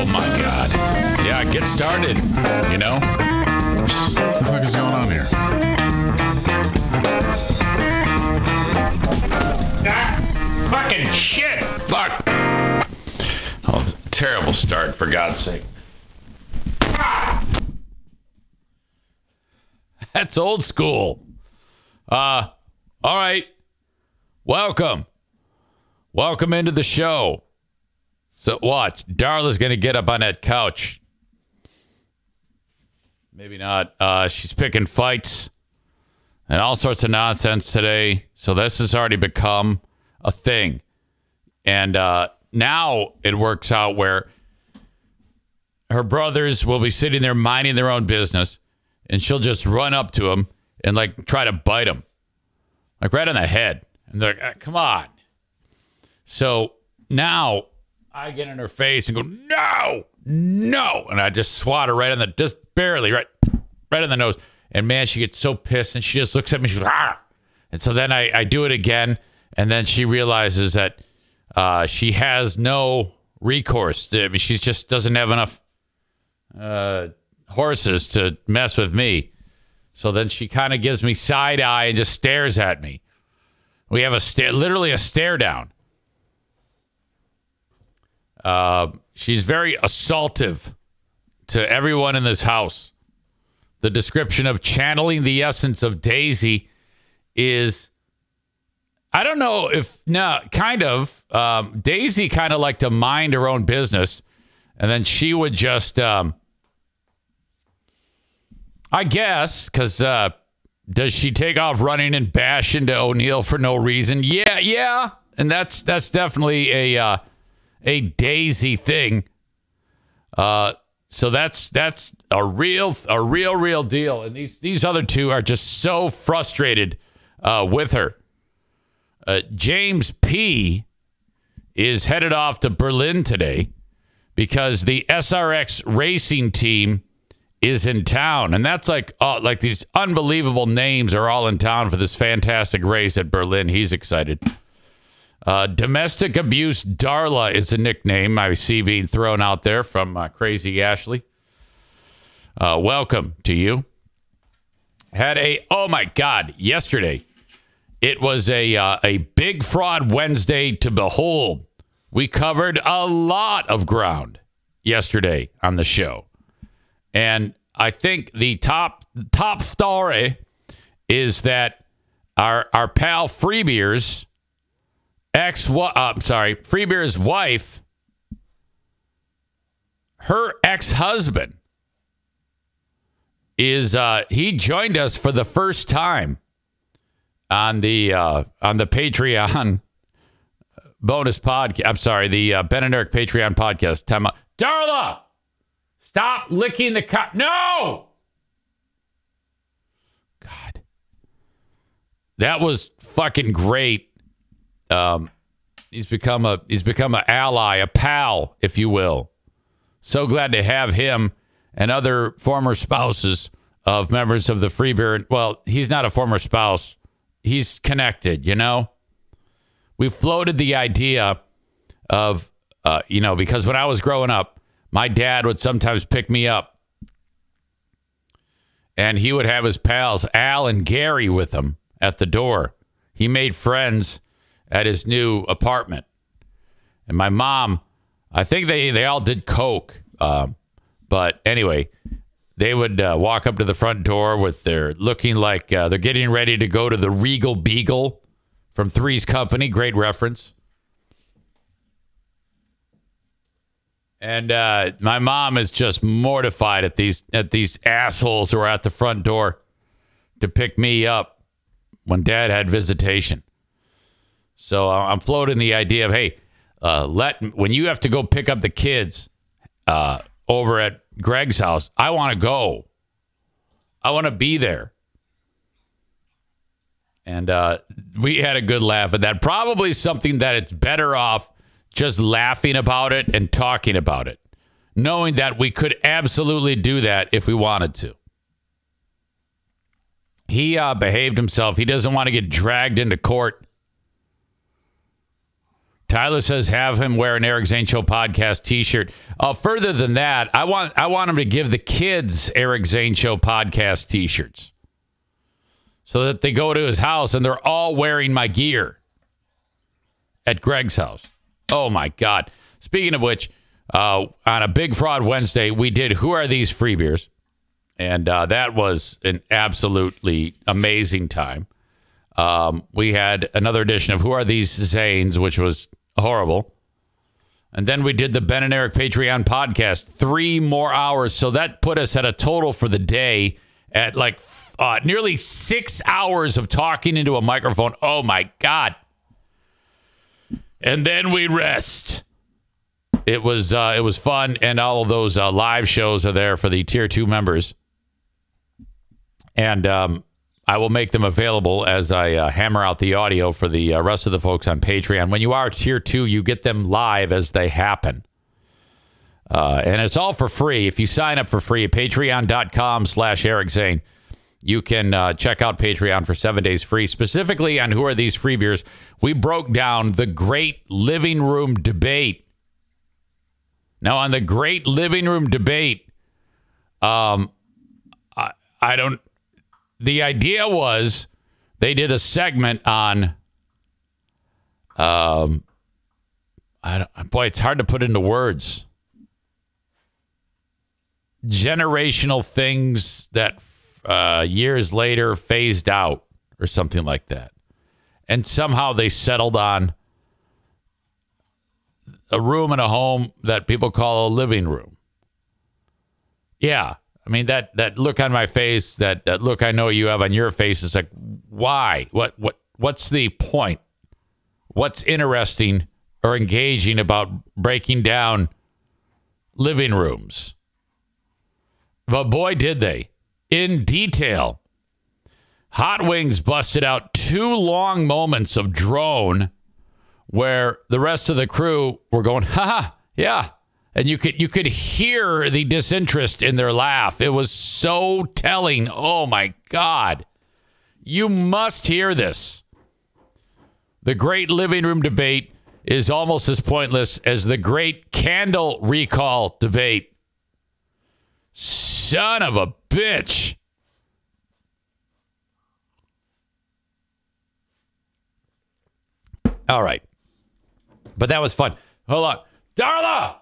Oh my God. Yeah, get started. You know? What the fuck is going on here? Fucking shit. Fuck. Oh, terrible start, for God's sake. That's old school. Uh, all right. Welcome. Welcome into the show. So watch. Darla's gonna get up on that couch. Maybe not. Uh, she's picking fights and all sorts of nonsense today. So this has already become a thing. And uh, now it works out where her brothers will be sitting there minding their own business, and she'll just run up to him and like try to bite him, like right on the head. And they're like, "Ah, "Come on!" So now I get in her face and go, "No, no!" And I just swat her right on the just barely right, right in the nose. And man, she gets so pissed, and she just looks at me. She's like, "Ah!" And so then I, I do it again, and then she realizes that uh, she has no recourse. I mean, she just doesn't have enough uh, horses to mess with me. So then she kind of gives me side eye and just stares at me. We have a stare, literally a stare down. Uh, she's very assaultive to everyone in this house. The description of channeling the essence of Daisy is I don't know if no, kind of. Um, Daisy kind of like to mind her own business, and then she would just, um, I guess, because uh, does she take off running and bash into O'Neill for no reason? Yeah, yeah, and that's that's definitely a uh, a Daisy thing. Uh, so that's that's a real a real real deal, and these these other two are just so frustrated uh, with her. Uh, James P is headed off to Berlin today because the SRX racing team is in town, and that's like uh, like these unbelievable names are all in town for this fantastic race at Berlin. He's excited. Uh, domestic abuse Darla is a nickname I see being thrown out there from uh, Crazy Ashley. Uh, welcome to you. Had a oh my god yesterday. It was a uh, a big fraud Wednesday to behold. We covered a lot of ground yesterday on the show, and I think the top top story is that our our pal Freebeers ex uh, I'm sorry Freebeer's wife, her ex husband is uh, he joined us for the first time on the uh, on the Patreon bonus podcast. I'm sorry, the uh, Ben and Eric Patreon podcast. Time out. Darla, stop licking the cup. No. God, that was fucking great. Um, he's become a he's become an ally, a pal, if you will. So glad to have him and other former spouses of members of the Free Beer. Well, he's not a former spouse he's connected, you know? We floated the idea of, uh, you know, because when I was growing up, my dad would sometimes pick me up and he would have his pals, Al and Gary, with him at the door. He made friends at his new apartment. And my mom, I think they, they all did Coke. Um, but anyway, they would uh, walk up to the front door with their looking like uh, they're getting ready to go to the Regal Beagle from Three's Company. Great reference. And uh, my mom is just mortified at these at these assholes who are at the front door to pick me up when Dad had visitation. So I'm floating the idea of hey, uh, let when you have to go pick up the kids uh, over at Greg's house. I want to go. I want to be there. And uh, we had a good laugh at that. Probably something that it's better off just laughing about it and talking about it, knowing that we could absolutely do that if we wanted to. He uh, behaved himself. He doesn't want to get dragged into court. Tyler says have him wear an Eric Zane Show podcast T-shirt. Uh, further than that, I want I want him to give the kids Eric Zane Show podcast T-shirts, so that they go to his house and they're all wearing my gear at Greg's house. Oh my God! Speaking of which, uh, on a Big Fraud Wednesday, we did Who Are These Free Beers? And uh, that was an absolutely amazing time. Um, we had another edition of Who Are These Zanes, which was horrible. And then we did the Ben and Eric Patreon podcast, three more hours. So that put us at a total for the day at like uh, nearly six hours of talking into a microphone. Oh my God. And then we rest. It was uh, it was fun, and all of those uh, live shows are there for the tier two members, and um, I will make them available as I uh, hammer out the audio for the uh, rest of the folks on Patreon. When you are tier two, you get them live as they happen. Uh, and it's all for free. If you sign up for free at patreon.com slash Eric Zane, you can uh, check out Patreon for seven days free. Specifically on Who Are These Free Beers, we broke down the great living room debate now, on the great living room debate, um, I, I don't. The idea was they did a segment on. Um, I don't, boy, it's hard to put into words. Generational things that uh, years later phased out, or something like that, and somehow they settled on a room in a home that people call a living room. Yeah. I mean that that look on my face, that, that look I know you have on your face is like, why? What what what's the point? What's interesting or engaging about breaking down living rooms? But boy, did they in detail. Hot Wings busted out two long moments of drone where the rest of the crew were going, ha, yeah. And you could you could hear the disinterest in their laugh. It was so telling. Oh my God. You must hear this. The great living room debate is almost as pointless as the great candle recall debate. Son of a bitch. All right. But that was fun. Hold on. Darla!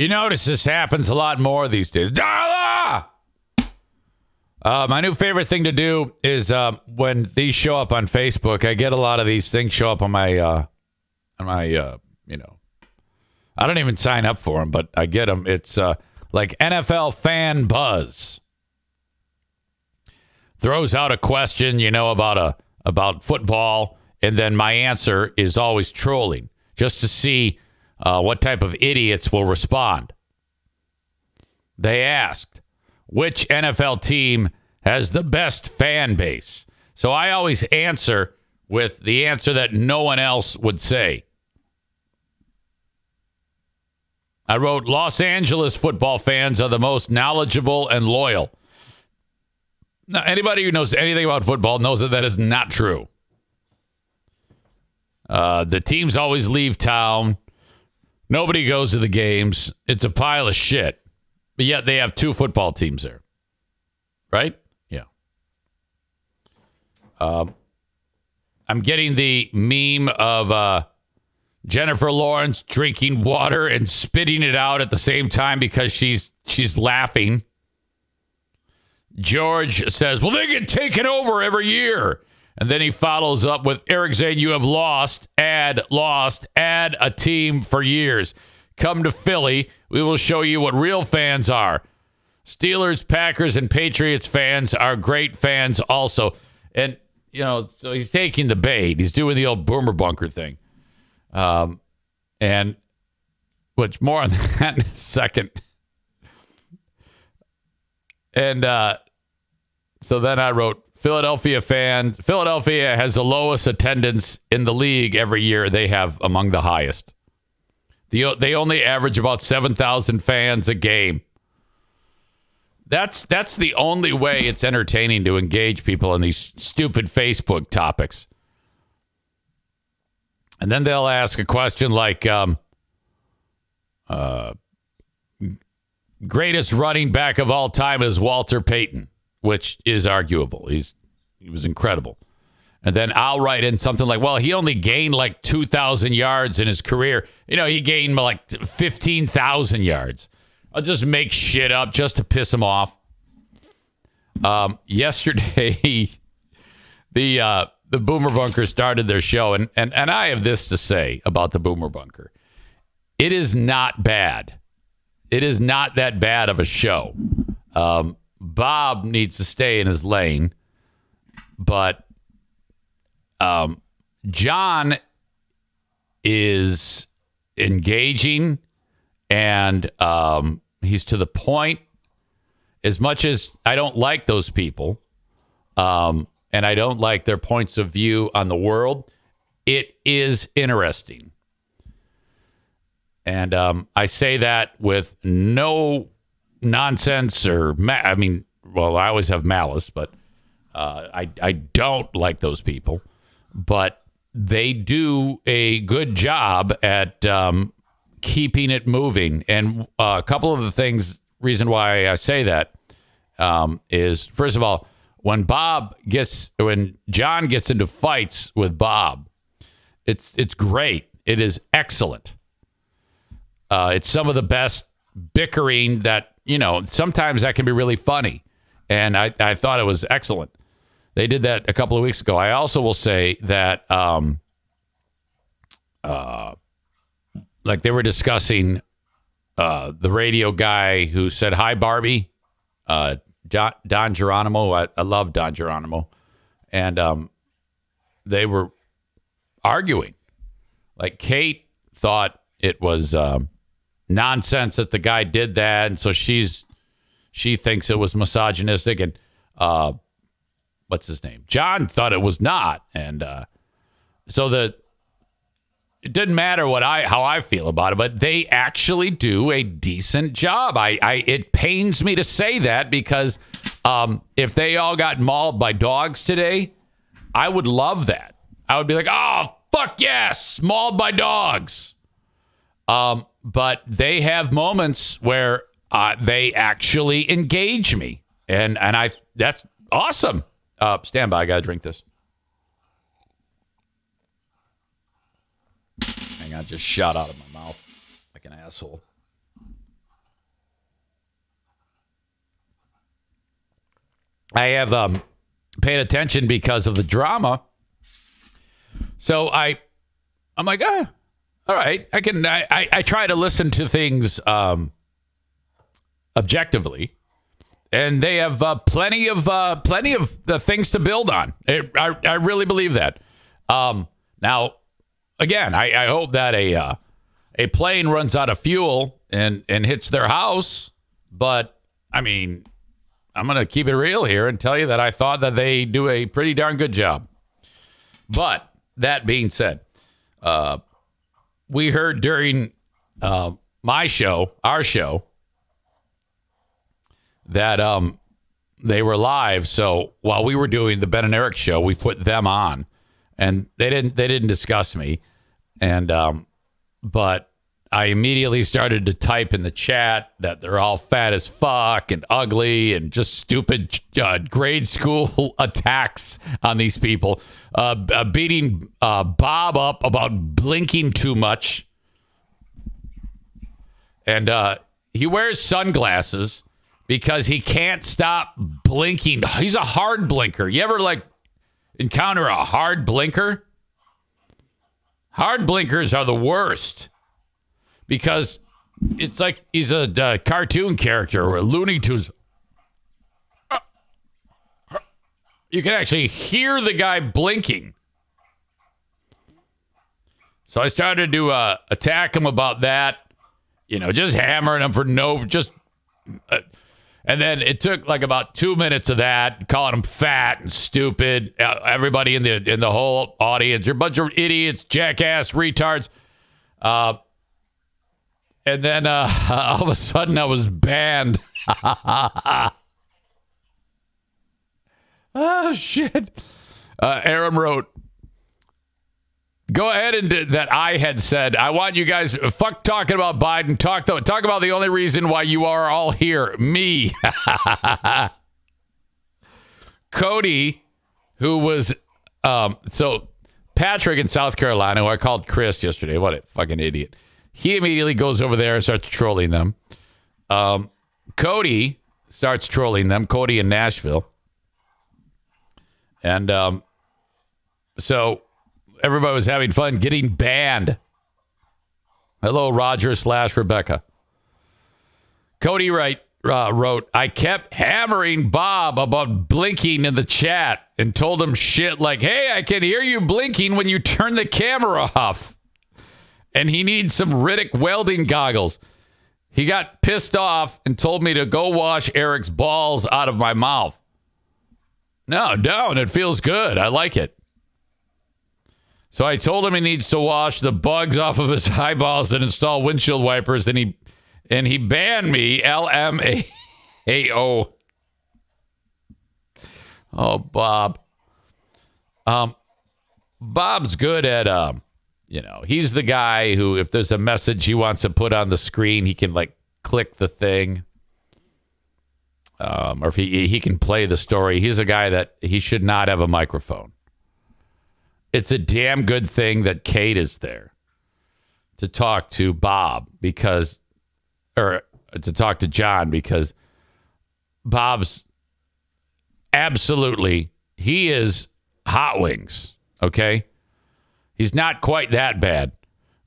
You notice this happens a lot more these days. Darla! Uh, my new favorite thing to do is uh, when these show up on Facebook. I get a lot of these things show up on my, uh, on my, uh, you know, I don't even sign up for them, but I get them. It's uh, like NFL fan buzz throws out a question, you know, about a about football, and then my answer is always trolling just to see uh, what type of idiots will respond. They asked, which NFL team has the best fan base? So I always answer with the answer that no one else would say. I wrote Los Angeles football fans are the most knowledgeable and loyal. Now, anybody who knows anything about football knows that that is not true. Uh, the teams always leave town. Nobody goes to the games. It's a pile of shit. But yet they have two football teams there. Right? Yeah. Um, I'm getting the meme of uh, Jennifer Lawrence drinking water and spitting it out at the same time because she's she's laughing. George says, "Well, they get taken over every year." And then he follows up with Eric Zane, you have lost, add, lost, add a team for years. Come to Philly. We will show you what real fans are. Steelers, Packers, and Patriots fans are great fans also. And, you know, so he's taking the bait. He's doing the old boomer bunker thing. Um, and which more on that in a second. And uh, so then I wrote Philadelphia fan. Philadelphia has the lowest attendance in the league every year. They have among the highest. The, they only average about 7,000 fans a game. That's that's the only way it's entertaining to engage people in these stupid Facebook topics. And then they'll ask a question like, um, uh, greatest running back of all time is Walter Payton, which is arguable. He's he was incredible. And then I'll write in something like, well, he only gained like 2,000 yards in his career. You know, he gained like 15,000 yards. I'll just make shit up just to piss him off. Um, yesterday, the uh, the Boomer Bunker started their show, and, and, and I have this to say about the Boomer Bunker. It is not bad. It is not that bad of a show. Um, Bob needs to stay in his lane, but um, John is engaging and um, he's to the point. As much as I don't like those people, um, and I don't like their points of view on the world, it is interesting. And um, I say that with no nonsense or, ma- I mean, well, I always have malice, but uh, I, I don't like those people. But they do a good job at um, keeping it moving. And uh, a couple of the things, reason why I say that um, is, first of all, when Bob gets when John gets into fights with Bob, it's it's great. It is excellent. Uh, it's some of the best bickering that you know. Sometimes that can be really funny, and I I thought it was excellent. They did that a couple of weeks ago. I also will say that um, uh, like they were discussing uh, the radio guy who said hi Barbie. Uh, John, Don Geronimo. I, I love Don Geronimo. And um, they were arguing. Like Kate thought it was um, nonsense that the guy did that. And so she's, she thinks it was misogynistic. And uh, what's his name? John thought it was not. And uh, so the, it didn't matter what I how I feel about it, but they actually do a decent job. I, I it pains me to say that because um, if they all got mauled by dogs today, I would love that. I would be like, oh fuck yes, mauled by dogs. Um, but they have moments where uh, they actually engage me, and and I that's awesome. Uh, stand by, I gotta drink this. Hang on, just shot out of my mouth like an asshole. I have um, paid attention because of the drama. So I, I'm like, ah, all right. I can. I, I, I try to listen to things um, objectively, and they have uh, plenty of uh, plenty of the things to build on. It, I I really believe that. Um, now, again, I, I hope that a uh, a plane runs out of fuel and and hits their house, but I mean, I'm to keep it real here and tell you that I thought that they do a pretty darn good job. But that being said, uh, we heard during uh, my show, our show, that um, they were live. So while we were doing the Ben and Eric show, we put them on, and they didn't they didn't discuss me, and um, but I immediately started to type in the chat that they're all fat as fuck and ugly and just stupid uh, grade school attacks on these people. Uh, uh, beating uh, Bob up about blinking too much. And uh, he wears sunglasses because he can't stop blinking. He's a hard blinker. You ever like encounter a hard blinker? Hard blinkers are the worst because it's like he's a, uh cartoon character or a Looney Tunes. You can actually hear the guy blinking. So I started to uh, attack him about that, you know, just hammering him for no, just. Uh, and then it took like about two minutes of that, calling him fat and stupid. Uh, everybody in the in the whole audience, you're a bunch of idiots, jackass, retards. And then uh, all of a sudden I was banned. oh, shit. Uh, Aaron wrote, go ahead and do- that I had said. I want you guys fuck talking about Biden. Talk though, talk about the only reason why you are all here. Me, Cody, who was um so Patrick in South Carolina, who I called Chris yesterday. What a fucking idiot. He immediately goes over there and starts trolling them. Um, Cody starts trolling them. Cody in Nashville. And um, so everybody was having fun getting banned. Hello, Roger slash Rebecca. Cody Wright uh, wrote, I kept hammering Bob about blinking in the chat and told him shit like, hey, I can hear you blinking when you turn the camera off. And he needs some Riddick welding goggles. He got pissed off and told me to go wash Eric's balls out of my mouth. No, don't. It feels good. I like it. So I told him he needs to wash the bugs off of his eyeballs and install windshield wipers. Then he and he banned me. L M A A O. Oh, Bob. Um, Bob's good at um, you know, he's the guy who, if there's a message he wants to put on the screen, he can like click the thing. Um, or if he he can play the story. He's a guy that he should not have a microphone. It's a damn good thing that Kate is there to talk to Bob because, or to talk to John because Bob's absolutely he is hot wings. Okay, he's not quite that bad,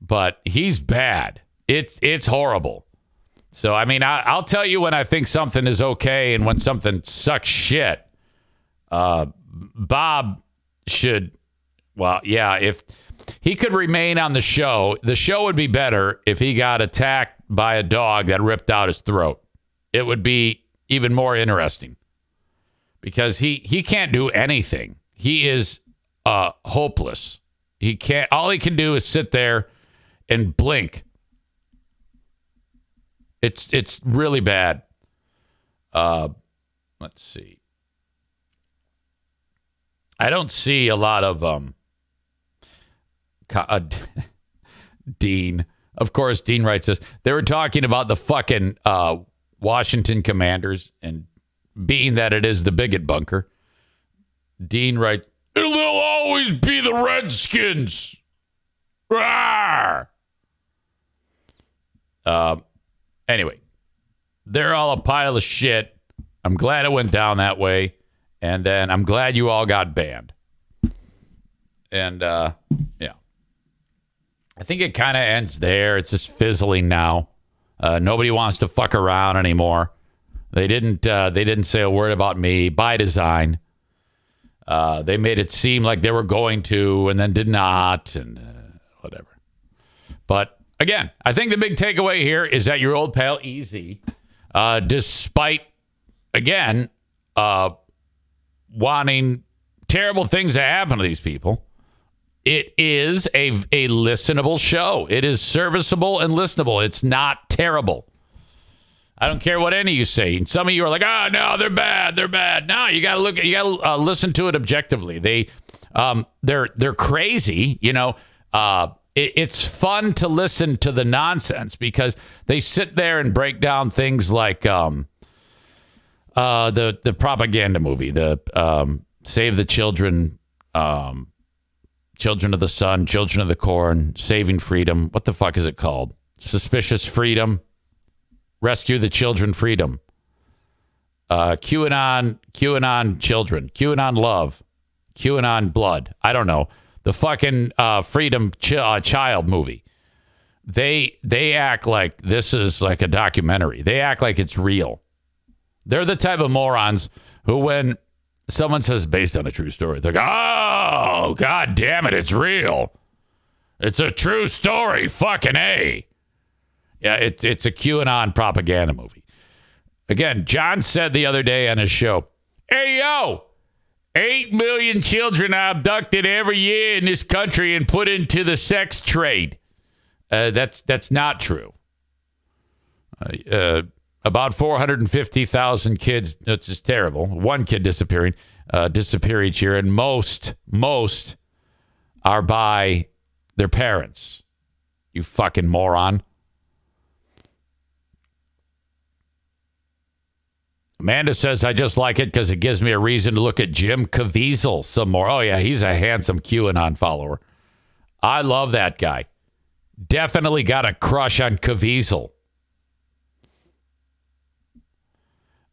but he's bad. It's it's horrible. So I mean, I, I'll tell you when I think something is okay and when something sucks shit. Uh, Bob should, well, yeah, if he could remain on the show, the show would be better if he got attacked by a dog that ripped out his throat. It would be even more interesting because he he can't do anything. He is uh, hopeless. He can't. All he can do is sit there and blink. It's it's really bad. Uh, let's see. I don't see a lot of um. uh, Dean, of course, Dean writes this. They were talking about the fucking uh, Washington Commanders and being that it is the bigot bunker. Dean writes, "It'll always be the Redskins." Rawr! Uh, anyway, they're all a pile of shit. I'm glad it went down that way, and then I'm glad you all got banned. And uh, yeah, I think it kind of ends there. It's just fizzling now. Uh, nobody wants to fuck around anymore. They didn't. Uh, they didn't say a word about me by design. Uh, they made it seem like they were going to, and then did not, and uh, whatever. But again, I think the big takeaway here is that your old pal Easy, uh, despite again uh, wanting terrible things to happen to these people, it is a a listenable show. It is serviceable and listenable. It's not terrible. I don't care what any of you say. And some of you are like, "Ah, no, they're bad. They're bad." No, you got to look. At, You got to uh, listen to it objectively. They, um, they're they're crazy. You know, uh, it, it's fun to listen to the nonsense because they sit there and break down things like um, uh, the the propaganda movie, the um, Save the Children, um, Children of the Sun, Children of the Corn, Saving Freedom. What the fuck is it called? Suspicious Freedom. Rescue the Children Freedom. Uh, QAnon, QAnon Children, QAnon Love, QAnon Blood. I don't know the fucking uh, Freedom Ch- uh, Child movie. They they act like this is like a documentary. They act like it's real. They're the type of morons who, when someone says based on a true story, they're like, "Oh, god damn it, it's real. It's a true story. Fucking a." Yeah, it, it's a QAnon propaganda movie. Again, John said the other day on his show, "Hey yo, eight million children are abducted every year in this country and put into the sex trade." Uh, that's that's not true. Uh, uh, about 450,000 kids. That's just terrible. One kid disappearing, uh, disappear each year, and most most are by their parents. You fucking moron. Amanda says, I just like it because it gives me a reason to look at Jim Caviezel some more. Oh, yeah, he's a handsome QAnon follower. I love that guy. Definitely got a crush on Caviezel.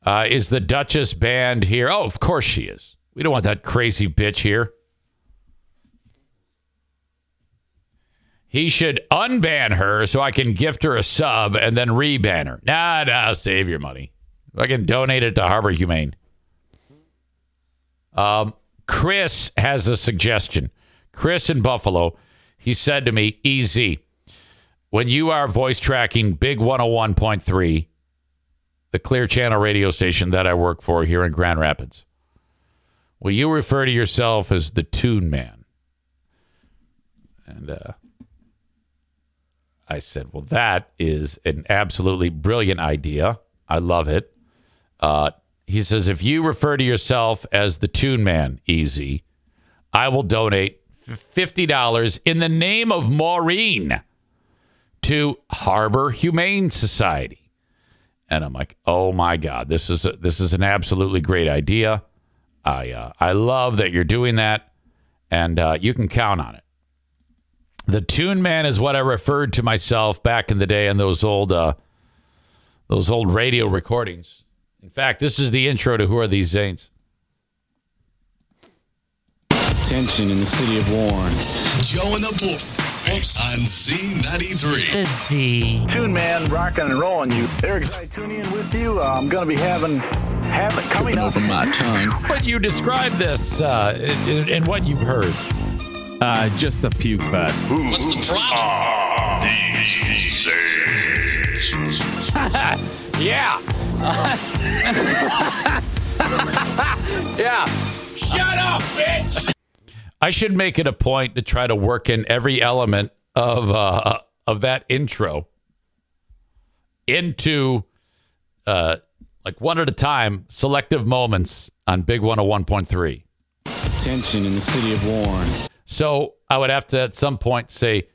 Uh, is the Duchess banned here? Oh, of course she is. We don't want that crazy bitch here. He should unban her so I can gift her a sub and then reban her. Nah, nah, save your money. Can donate it to Harbor Humane. Um, Chris has a suggestion. Chris in Buffalo, he said to me, Easy, when you are voice tracking Big 101.3, the Clear Channel radio station that I work for here in Grand Rapids, will you refer to yourself as the Tune Man? And uh, I said, Well, that is an absolutely brilliant idea. I love it. Uh, he says, if you refer to yourself as the Tune Man, easy, I will donate $50 in the name of Maureen to Harbor Humane Society. And I'm like, oh my God, this is a, this is an absolutely great idea. I uh, I love that you're doing that, and uh, you can count on it. The Tune Man is what I referred to myself back in the day in those old uh, those old radio recordings. In fact, this is the intro to Who Are These Zanes? Tension in the city of Warren. Joe and the Bull on Z93. The Z. Tune Man, rocking and rolling you. Eric, I tune in with you. Uh, I'm going to be having having coming up. over my tongue. But you describe this uh, in, in what you've heard. Uh, just a puke fest. What's the problem? Yeah. yeah. Shut up, bitch. I should make it a point to try to work in every element of uh, of that intro into uh, like one at a time, selective moments on Big 101.3. Tension in the city of Warren. So I would have to at some point say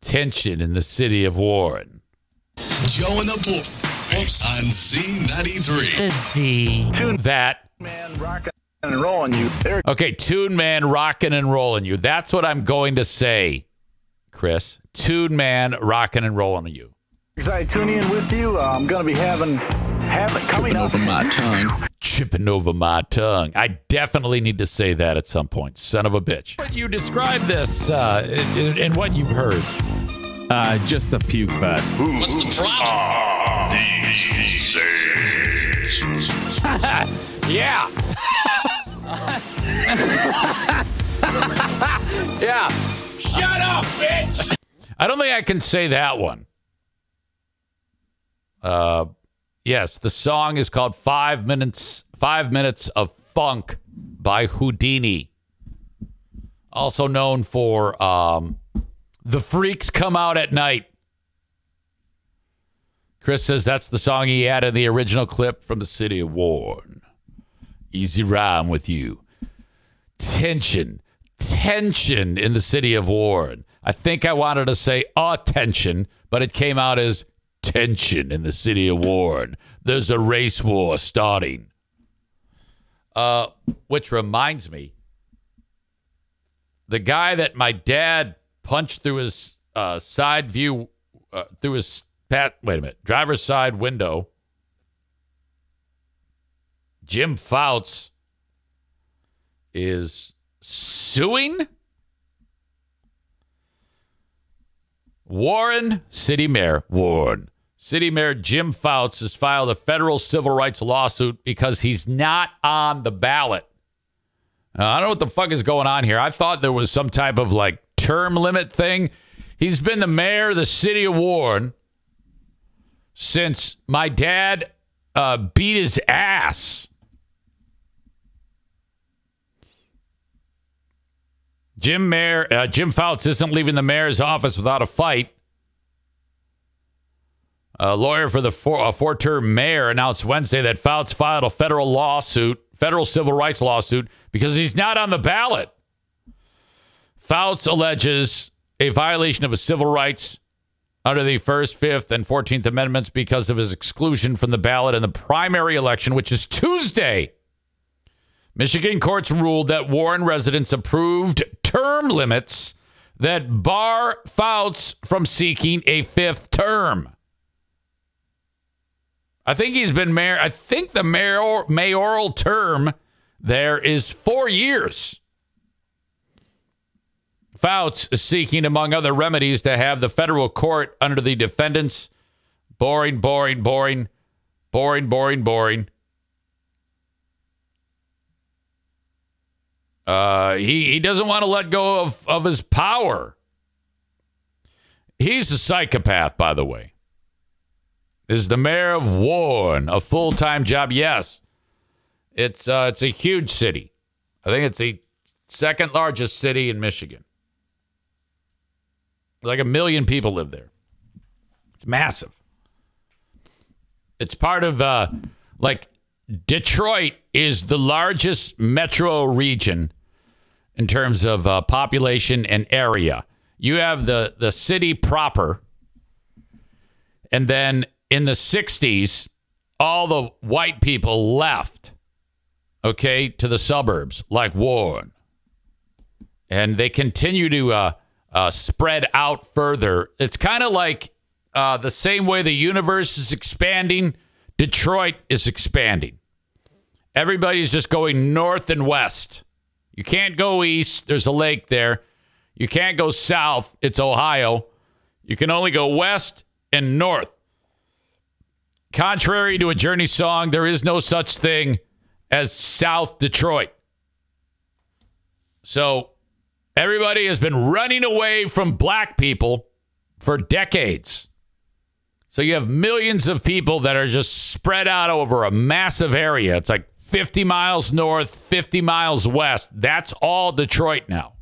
tension in the city of Warren. Joe and the Bull on Z93. The Z. Tune That Man, rocking and rolling you. Eric, Okay, Tune Man rocking and rolling you. That's what I'm going to say, Chris. Tune Man rocking and rolling you. I tune in with you. Uh, I'm going to be having having coming Tripping up. over my tongue. Tripping over my tongue. I definitely need to say that at some point. Son of a bitch. But you describe this uh, in, in what you've heard. Uh, just a puke fest. What's the problem? Yeah. yeah. Shut up, bitch. I don't think I can say that one. Uh, yes, the song is called Five Minutes Five Minutes of Funk by Whodini. Also known for um, The Freaks Come Out at Night. Chris says that's the song he had in the original clip from the city of Warren. Easy rhyme with you. Tension. Tension in the city of Warren. I think I wanted to say attention, but it came out as tension in the city of Warren. There's a race war starting. Uh, which reminds me, the guy that my dad punched through his uh, side view, uh, through his pat. Wait a minute, driver's side window. Jim Fouts is suing Warren City Mayor Warren City Mayor Jim Fouts has filed a federal civil rights lawsuit because he's not on the ballot. Now, I don't know what the fuck is going on here. I thought there was some type of like term limit thing. He's been the mayor of the city of Warren since my dad uh, beat his ass. Jim Mayor uh, Jim Fouts isn't leaving the mayor's office without a fight. A lawyer for the four, uh, four-term mayor announced Wednesday that Fouts filed a federal lawsuit, federal civil rights lawsuit, because he's not on the ballot. Fouts alleges a violation of his civil rights under the First, Fifth, and Fourteenth Amendments because of his exclusion from the ballot in the primary election, which is Tuesday. Michigan courts ruled that Warren residents approved term limits that bar Fouts from seeking a fifth term. I think he's been mayor. I think the mayor, mayoral term there is four years. Fouts seeking, among other remedies, to have the federal court under the defendant's boring, boring, boring, boring, boring, boring. Uh, he, he doesn't want to let go of, of his power. He's a psychopath, by the way. Is the mayor of Warren a full time job? Yes. It's uh, it's a huge city. I think it's the second largest city in Michigan. Like a million people live there. It's massive. It's part of uh, like Detroit is the largest metro region in terms of uh, population and area. You have the the city proper, and then in the '60s, all the white people left. Okay, to the suburbs like Warren, and they continue to uh, uh, spread out further. It's kind of like uh, the same way the universe is expanding. Detroit is expanding. Everybody's just going north and west. You can't go east. There's a lake there. You can't go south. It's Ohio. You can only go west and north. Contrary to a Journey song, there is no such thing as South Detroit. So everybody has been running away from black people for decades. So you have millions of people that are just spread out over a massive area. It's like 50 miles north, 50 miles west. That's all Detroit now.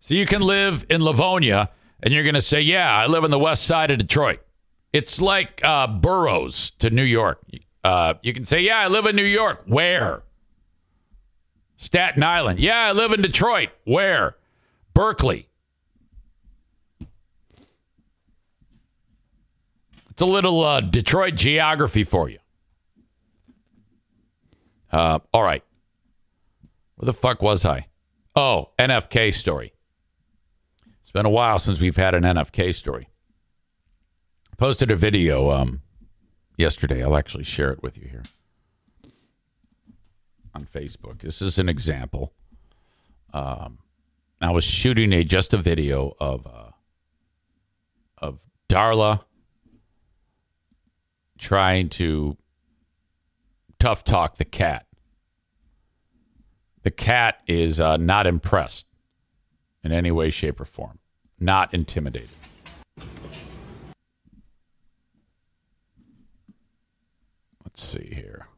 So you can live in Livonia and you're going to say, Yeah, I live on the west side of Detroit. It's like uh, boroughs to New York. Uh, you can say, Yeah, I live in New York. Where? Staten Island. Yeah, I live in Detroit. Where? Berkley. It's a little uh, Detroit geography for you. Uh, all right. Where the fuck was I? Oh, NFK story. It's been a while since we've had an NFK story. Posted a video um, yesterday. I'll actually share it with you here on Facebook. This is an example. Um, I was shooting a just a video of uh, of Darla trying to tough talk the cat. The cat is uh, not impressed in any way, shape, or form. Not intimidated. Let's see here.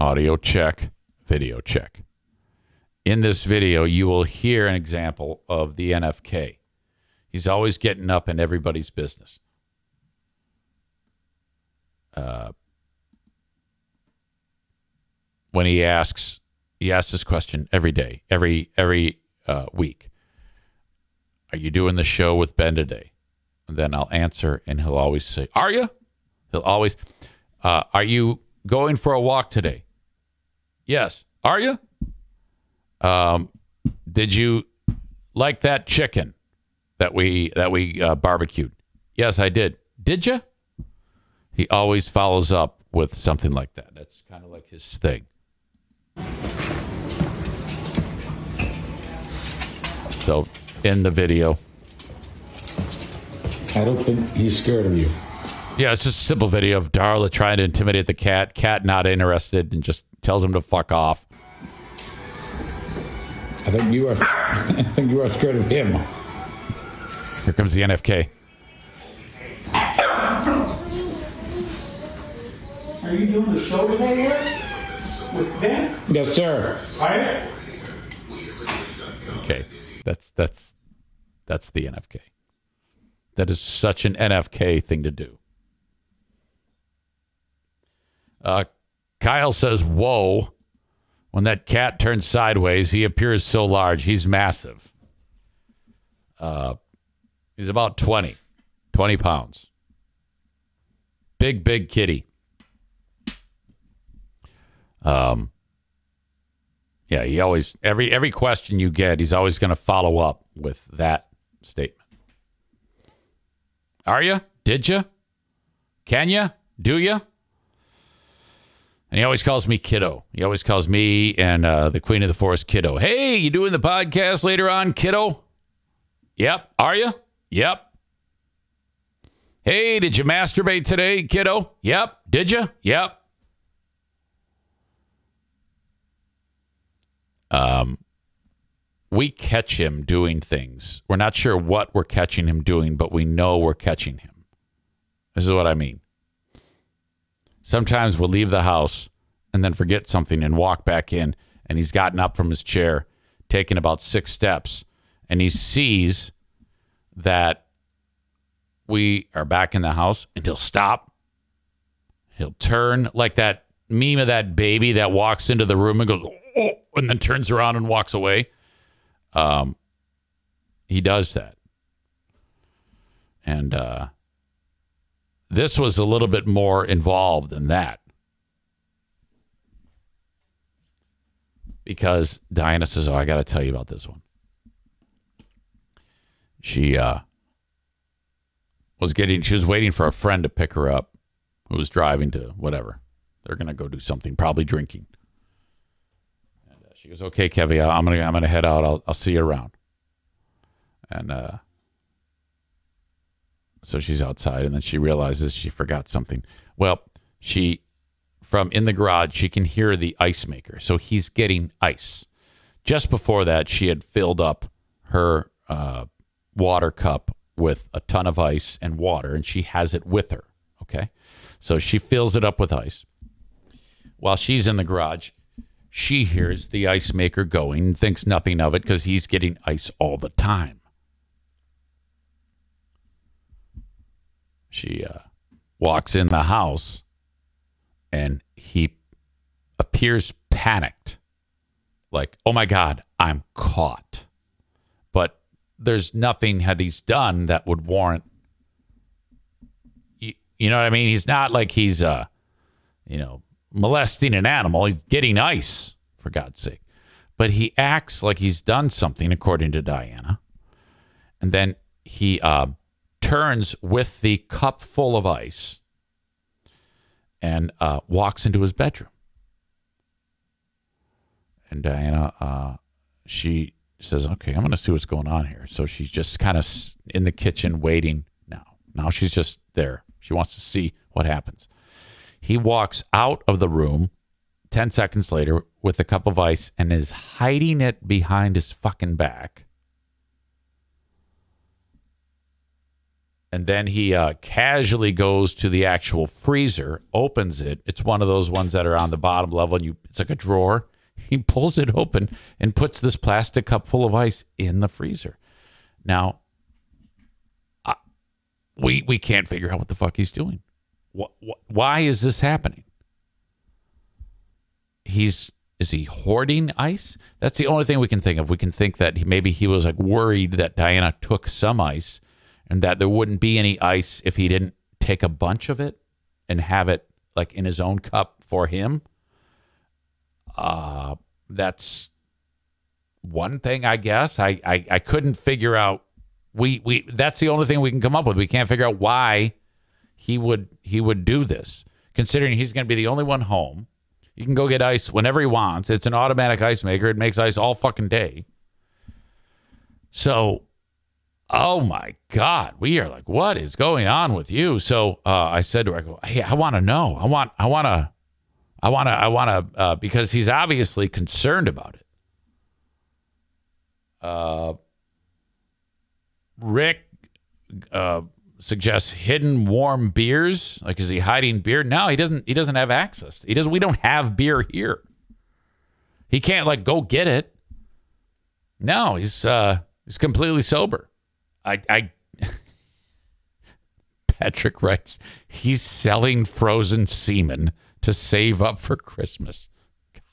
Audio check, video check. In this video, you will hear an example of the NFK. He's always getting up in everybody's business. Uh, when he asks, he asks this question every day, every every uh, week. Are you doing the show with Ben today? And then I'll answer, and he'll always say, "Are you?" He'll always, uh, "Are you going for a walk today?" Yes. Are you? Um, did you like that chicken that we that we uh, barbecued? Yes, I did. Did you? He always follows up with something like that. That's kind of like his thing. So, in the video, I don't think he's scared of you. yeah, it's just a simple video of Darla trying to intimidate the cat. Cat not interested and just tells him to fuck off. I think you are. I think you are scared of him. Here comes the NFK. Are you doing the show today here? With Ben? Yes, sir. Right? Okay, that's that's that's the NFK. That is such an NFK thing to do. Uh, Kyle says, "Whoa!" When that cat turns sideways, he appears so large. He's massive. Uh, he's about 20, 20 pounds. Big, big kitty. Um, yeah, he always every every question you get, he's always going to follow up with that statement. Are you? Did you? Can you? Do you? And he always calls me kiddo. He always calls me and uh, the queen of the forest kiddo. Hey, you doing the podcast later on, kiddo? Yep. Are you? Yep. Hey, did you masturbate today, kiddo? Yep. Did you? Yep. Um, we catch him doing things. We're not sure what we're catching him doing, but we know we're catching him. This is what I mean. Sometimes we'll leave the house and then forget something and walk back in, and he's gotten up from his chair, taken about six steps, and he sees that we are back in the house, and he'll stop. He'll turn like that meme of that baby that walks into the room and goes, oh, and then turns around and walks away. Um, he does that. And uh, this was a little bit more involved than that. Because Diana says, Oh, I got to tell you about this one. She uh, was getting, she was waiting for a friend to pick her up who was driving to whatever. They're going to go do something, probably drinking. And uh, she goes, "Okay, Kevy, I'm gonna I'm gonna head out. I'll I'll see you around." And uh, so she's outside, and then she realizes she forgot something. Well, she from in the garage, she can hear the ice maker, so he's getting ice. Just before that, she had filled up her uh, water cup with a ton of ice and water, and she has it with her. Okay, so she fills it up with ice while she's in the garage, she hears the ice maker going thinks nothing of it because he's getting ice all the time. She uh, walks in the house and he appears panicked. Like, oh my God, I'm caught. But there's nothing had he's done that would warrant you, you know what I mean? He's not like he's uh you know molesting an animal. He's getting ice, for God's sake. But he acts like he's done something, according to Diana. And then he uh, turns with the cup full of ice and uh, walks into his bedroom. And Diana, uh, she says, Okay, I'm going to see what's going on here. So she's just kind of in the kitchen waiting now. Now she's just there. She wants to see what happens. He walks out of the room 10 seconds later with a cup of ice and is hiding it behind his fucking back. And then he uh, casually goes to the actual freezer, opens it. It's one of those ones that are on the bottom level, and you it's like a drawer. He pulls it open and puts this plastic cup full of ice in the freezer. Now, we we can't figure out what the fuck he's doing. Why is this happening? He's is he hoarding ice? That's the only thing we can think of. We can think that he, maybe he was like worried that Diana took some ice and that there wouldn't be any ice if he didn't take a bunch of it and have it like in his own cup for him. Uh that's one thing I guess. I, I I couldn't figure out we we that's the only thing we can come up with. We can't figure out why he would he would do this, considering he's going to be the only one home. You can go get ice whenever he wants. It's an automatic ice maker. It makes ice all fucking day. So, oh my God, we are like, what is going on with you? So uh, I said to her, I go, hey, I want to know. I want, I want to, I want to, I want to, uh, because he's obviously concerned about it. Uh, Rick, uh, suggests hidden warm beers. Like, is he hiding beer? No, he doesn't. He doesn't have access. He doesn't. We don't have beer here. He can't like go get it. No, he's uh he's completely sober. I I. Patrick writes he's selling frozen semen to save up for Christmas.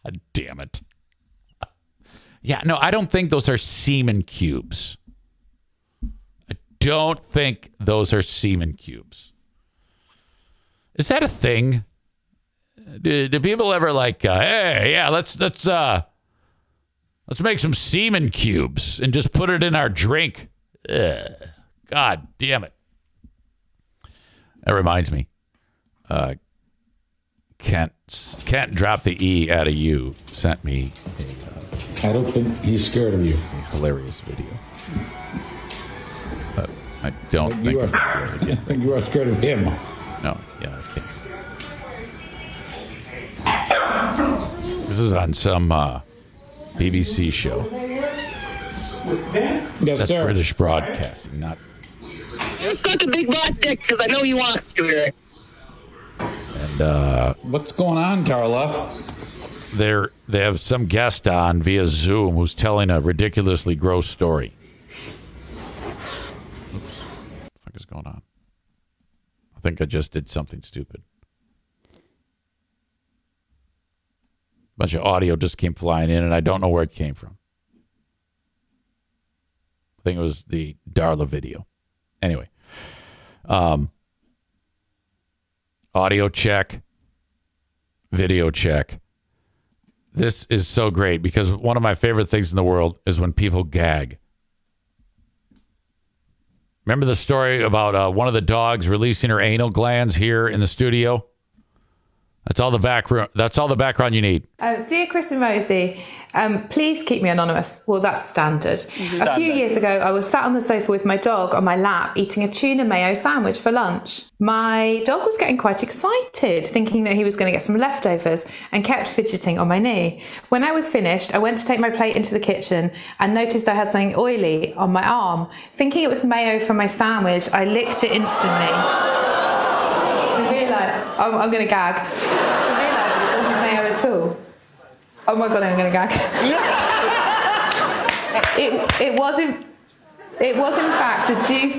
God damn it. Yeah, no, I don't think those are semen cubes. I don't think those are semen cubes. Is that a thing? Do, do people ever like, uh, hey, yeah, let's let's uh, let's make some semen cubes and just put it in our drink? Ugh. God damn it! That reminds me. Uh, Kent Kent dropped the e out of you. Sent me I don't think he's scared of you. a hilarious video. But I don't think You are, I'm gonna be able to I get think you are scared of him. No, yeah, I can't. This is on some uh, BBC show. With Ben? Yes, That's sir. British Broadcasting, not. Just got the big black dick because I know you want to hear it. And uh, What's going on, Carla? they're they have some guest on via Zoom who's telling a ridiculously gross story. Oops, what the fuck is going on? I think I just did something stupid. A bunch of audio just came flying in, and I don't know where it came from. I think it was the Darla video. Anyway, um, audio check, video check. This is so great because one of my favorite things in the world is when people gag. Remember the story about uh, one of the dogs releasing her anal glands here in the studio? That's all the background. That's all the background you need. Uh, dear Chris and Rosie, um, please keep me anonymous. Well, that's standard. A few years ago, I was sat on the sofa with my dog on my lap eating a tuna mayo sandwich for lunch. My dog was getting quite excited, thinking that he was going to get some leftovers, and kept fidgeting on my knee. When I was finished, I went to take my plate into the kitchen and noticed I had something oily on my arm. Thinking it was mayo from my sandwich, I licked it instantly. To I'm, I'm going to gag. To realise it wasn't mayo at all. Oh my god, I'm gonna gag. it it was in it was in fact the juice.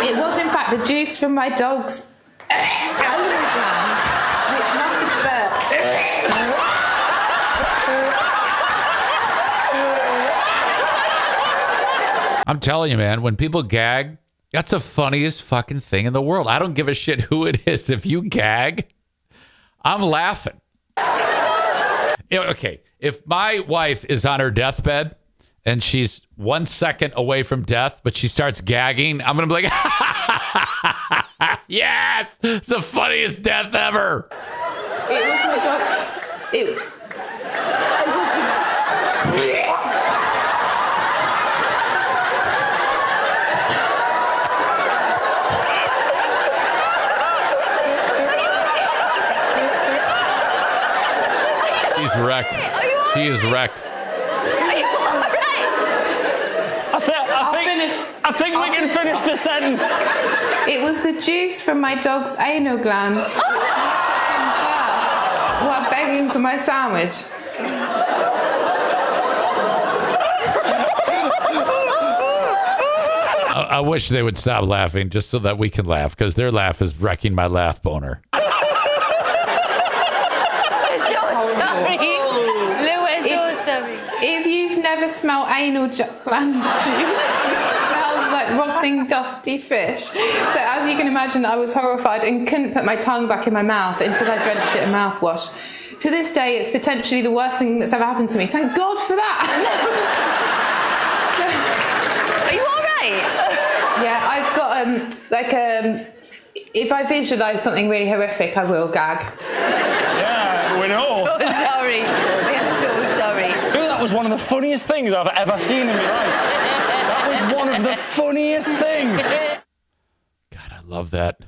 it was in fact the juice from my dog's anal gland, which must have burst. I'm telling you, man, when people gag, that's the funniest fucking thing in the world. I don't give a shit who it is. If you gag, I'm laughing. Okay, if my wife is on her deathbed and she's one second away from death, but she starts gagging, I'm gonna be like, yes, it's the funniest death ever. It was my dog. It. it was the- She's wrecked. She is wrecked. Are you alright? I, th- I I'll think finish. I think we I'll can finish the sentence. It was the juice from my dog's anal gland. Oh. While begging for my sandwich. I, I wish they would stop laughing just so that we can laugh because their laugh is wrecking my laugh boner. I'm so sorry. Lou, we're so sorry. If you've never smelled anal ju- gland juice, it smells like rotting, dusty fish. So, as you can imagine, I was horrified and couldn't put my tongue back in my mouth until I drenched it in mouthwash. To this day, it's potentially the worst thing that's ever happened to me. Thank God for that. Are you alright? yeah, I've got um like um. If I visualise something really horrific, I will gag. Yeah, we know. So sorry. We are so sorry. Dude, that was one of the funniest things I've ever seen in my life. That was one of the funniest things. God, I love that.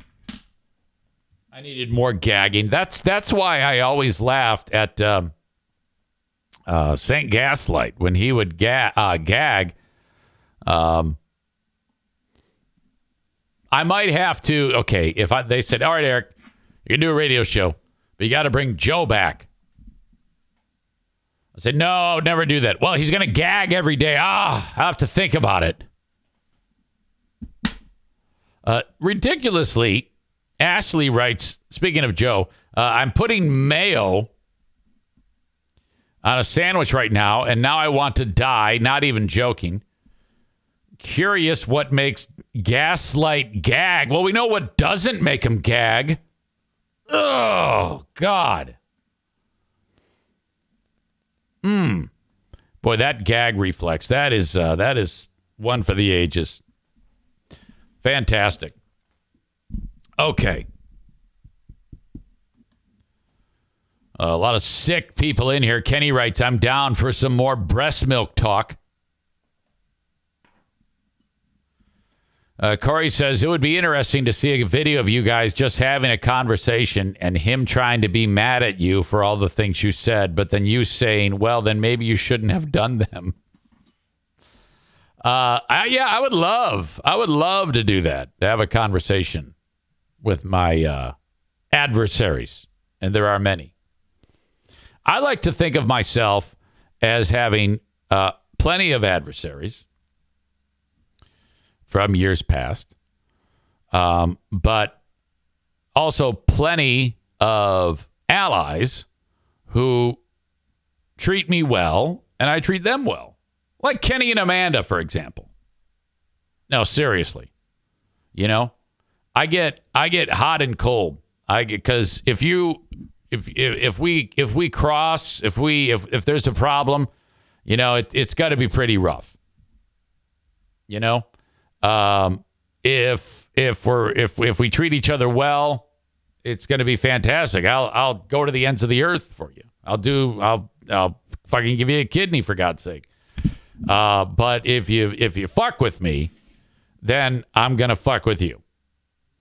I needed more gagging. That's that's why I always laughed at um, uh, Saint Gaslight when he would ga- uh, gag. Um, I might have to. Okay, if I, they said, "All right, Eric, you can do a radio show, but you got to bring Joe back." I said, "No, I would never do that." Well, he's going to gag every day. Ah, I have to think about it. Uh, ridiculously, Ashley writes, speaking of Joe, uh, I'm putting mayo on a sandwich right now, and now I want to die. Not even joking. curious what makes Gaslight gag. Well, we know what doesn't make him gag. Oh, God. Hmm. Boy, that gag reflex, that is uh, that is one for the ages. Fantastic. Okay. A lot of sick people in here. Kenny writes, I'm down for some more breast milk talk. Uh, Corey says it would be interesting to see a video of you guys just having a conversation and him trying to be mad at you for all the things you said, but then you saying, well, then maybe you shouldn't have done them. Uh, I, yeah, I would love, I would love to do that, to have a conversation with my uh, adversaries, and there are many. I like to think of myself as having uh, plenty of adversaries from years past, um, but also plenty of allies who treat me well and I treat them well. Like Kenny and Amanda, for example. No, seriously. You know, I get I get hot and cold. I get because if you if if we if we cross if we if if there's a problem, you know, it, it's got to be pretty rough. You know, um, if if we're if if we treat each other well, it's going to be fantastic. I'll I'll go to the ends of the earth for you. I'll do I'll I'll fucking give you a kidney for God's sake. Uh, but if you if you fuck with me, then I'm gonna fuck with you,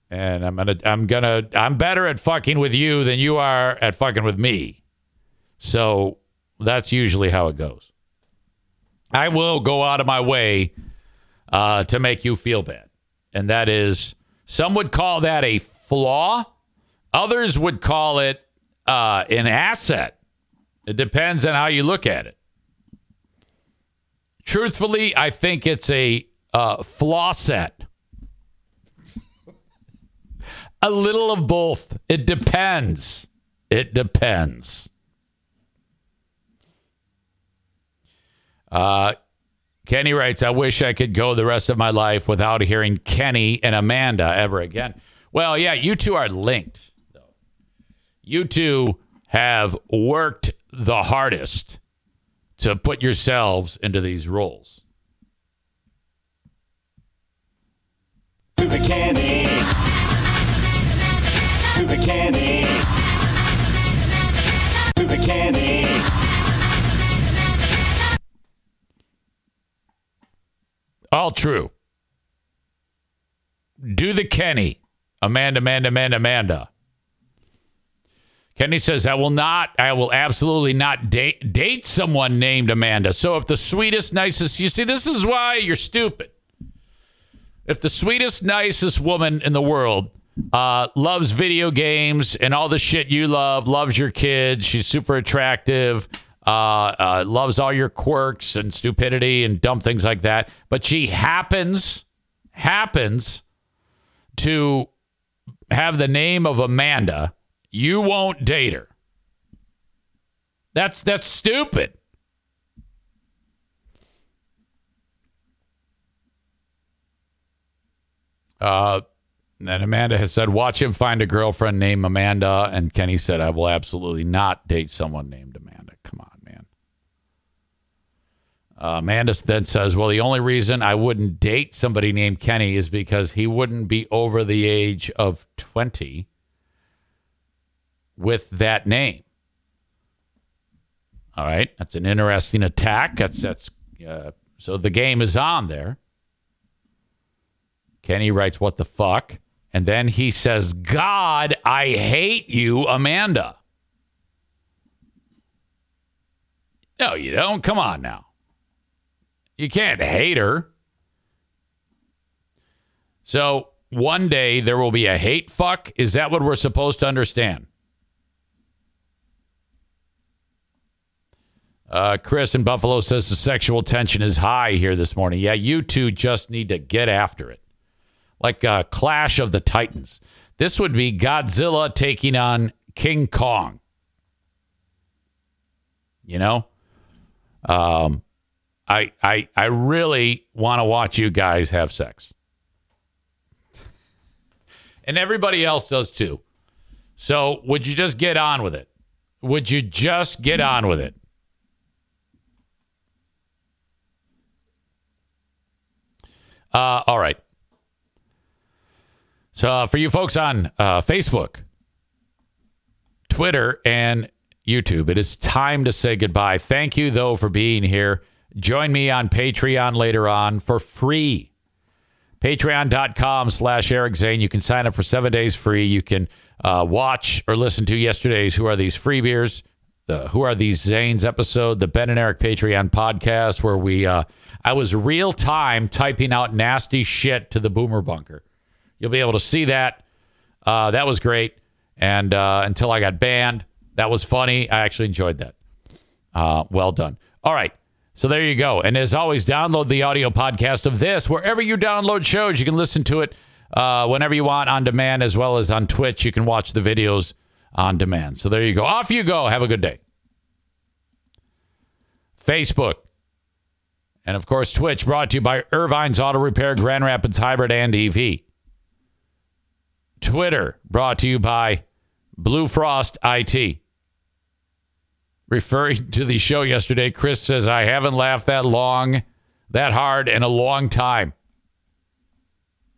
and I'm gonna I'm gonna I'm better at fucking with you than you are at fucking with me. So that's usually how it goes. I will go out of my way uh, to make you feel bad. And that is, some would call that a flaw. Others would call it uh, an asset. It depends on how you look at it. Truthfully, I think it's a uh, flaw set. a little of both. It depends. It depends. Uh, Kenny writes, I wish I could go the rest of my life without hearing Kenny and Amanda ever again. Well, yeah, you two are linked. You two have worked the hardest to put yourselves into these roles. To the Kenny. To the Kenny. All true. Do the Kenny. Amanda, Amanda, Amanda, Amanda. Kenny says, I will not, I will absolutely not date, date someone named Amanda. So if the sweetest, nicest, you see, this is why you're stupid. If the sweetest, nicest woman in the world uh, loves video games and all the shit you love, loves your kids, she's super attractive, uh, uh, loves all your quirks and stupidity and dumb things like that, but she happens, happens to have the name of Amanda, you won't date her. That's that's stupid. Uh, and Amanda has said, watch him find a girlfriend named Amanda. And Kenny said, I will absolutely not date someone named Amanda. Come on, man. Uh, Amanda then says, well, the only reason I wouldn't date somebody named Kenny is because he wouldn't be over the age of 20 with that name. All right. That's an interesting attack. That's, that's, uh, so the game is on there. Kenny writes, What the fuck? And then he says, God, I hate you, Amanda. No, you don't. Come on now. You can't hate her. So one day there will be a hate fuck. Is that what we're supposed to understand? Uh, Chris in Buffalo says the sexual tension is high here this morning. Yeah, you two just need to get after it like a Clash of the Titans. This would be Godzilla taking on King Kong. You know, um, I I I really want to watch you guys have sex. And everybody else does too. So, would you just get on with it? Would you just get on with it? Uh, all right. So, uh, for you folks on uh, Facebook, Twitter, and YouTube, it is time to say goodbye. Thank you, though, for being here. Join me on Patreon later on for free. Patreon.com slash Eric Zane. You can sign up for seven days free. You can uh, watch or listen to yesterday's Who Are These Free Beers? The Who Are These Zanes episode, the Ben and Eric Patreon podcast, where we, uh, I was real time typing out nasty shit to the boomer bunker. You'll be able to see that. Uh, that was great. And uh, until I got banned, that was funny. I actually enjoyed that. Uh, well done. All right. So there you go. And as always, download the audio podcast of this wherever you download shows. You can listen to it uh, whenever you want on demand, as well as on Twitch. You can watch the videos on demand. So there you go. Off you go. Have a good day. Facebook. And of course, Twitch brought to you by Ervine's Auto Repair, Grand Rapids Hybrid and EV. Twitter brought to you by Blue Frost IT. Referring to the show yesterday, Chris says, I haven't laughed that long, that hard in a long time.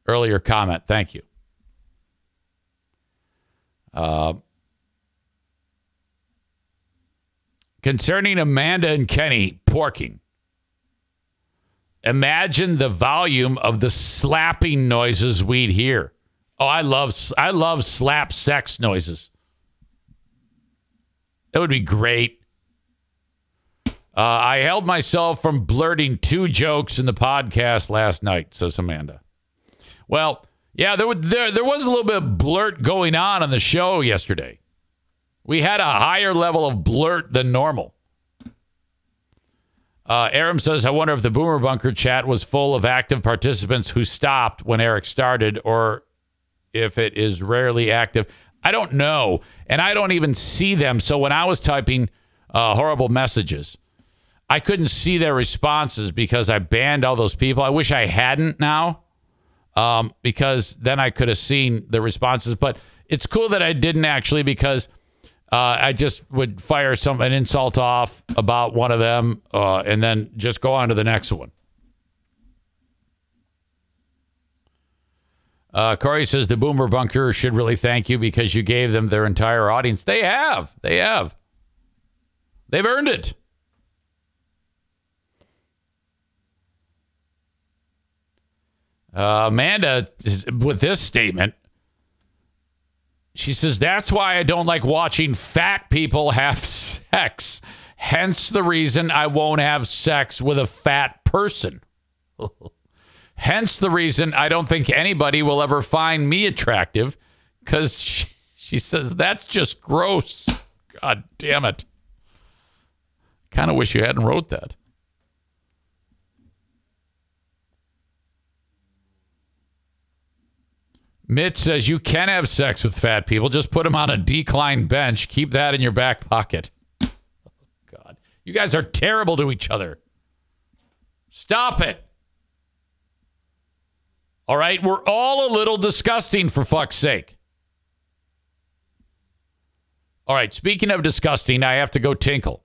Earlier comment. Thank you. Uh, concerning Amanda and Kenny porking, imagine the volume of the slapping noises we'd hear. Oh, I love I love slap sex noises. That would be great. Uh, I held myself from blurting two jokes in the podcast last night, says Amanda. Well, yeah, there, there, there was a little bit of blurt going on on the show yesterday. We had a higher level of blurt than normal. Uh, Aram says, I wonder if the Boomer Bunker chat was full of active participants who stopped when Eric started or if it is rarely active. I don't know. And I don't even see them. So when I was typing uh, horrible messages, I couldn't see their responses because I banned all those people. I wish I hadn't now um, because then I could have seen the responses. But it's cool that I didn't actually because uh, I just would fire some an insult off about one of them uh, and then just go on to the next one. Uh, Corey says the Boomer Bunker should really thank you because you gave them their entire audience. They have. They have. They've earned it. Uh, Amanda, with this statement, she says, That's why I don't like watching fat people have sex. Hence the reason I won't have sex with a fat person. Hence the reason I don't think anybody will ever find me attractive because she, she says, That's just gross. God damn it. Kind of wish you hadn't wrote that. Mitch says you can have sex with fat people. Just put them on a decline bench. Keep that in your back pocket. Oh, God. You guys are terrible to each other. Stop it. All right. We're all a little disgusting for fuck's sake. All right. Speaking of disgusting, I have to go tinkle.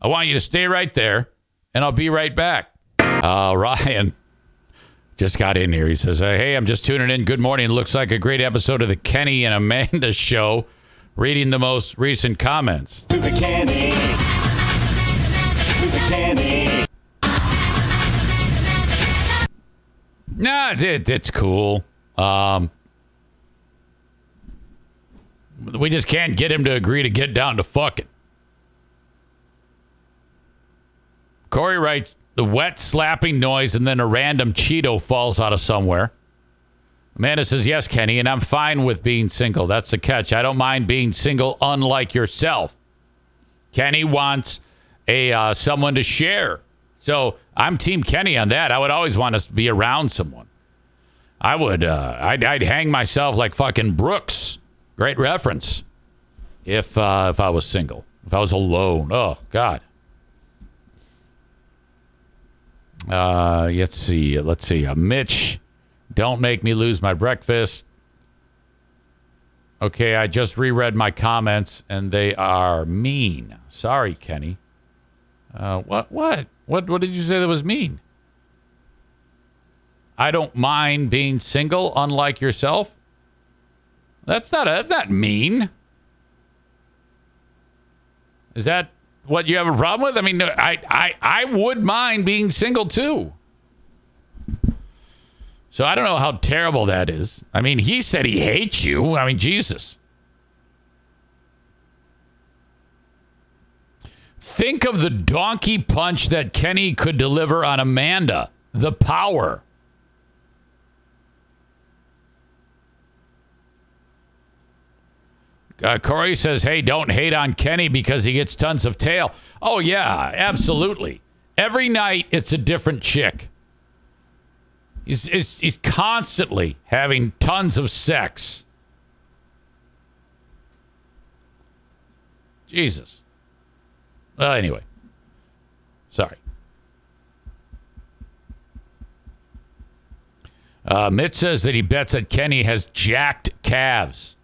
I want you to stay right there and I'll be right back. Uh, Ryan just got in here. He says, Hey, I'm just tuning in. Good morning. Looks like a great episode of the Kenny and Amanda show. Reading the most recent comments. To the Kenny. To the Kenny. Nah, it, it's cool. Um, we just can't get him to agree to get down to fucking. Corey writes, the wet slapping noise, and then a random Cheeto falls out of somewhere. Amanda says, Yes, Kenny, and I'm fine with being single. That's the catch. I don't mind being single, unlike yourself. Kenny wants a uh, someone to share. So I'm Team Kenny on that. I would always want to be around someone. I would, uh, I'd, I'd hang myself like fucking Brooks. Great reference. If uh, if I was single, if I was alone, oh God. Uh, let's see. Let's see. Uh, Mitch, don't make me lose my breakfast. Okay, I just reread my comments and they are mean. Sorry, Kenny. Uh, what? What? What? What did you say that was mean? I don't mind being single, unlike yourself. That's not. That's not mean. Is that what you have a problem with? I mean, I I I would mind being single too. So I don't know how terrible that is. I mean, he said he hates you. I mean, Jesus. Think of the donkey punch that Kenny could deliver on Amanda. The power. Uh, Corey says, hey, don't hate on Kenny because he gets tons of tail. Oh, yeah, absolutely. Every night it's a different chick. He's, he's, he's constantly having tons of sex. Jesus. Well, anyway. Sorry. Uh, Mitch says that he bets that Kenny has jacked calves.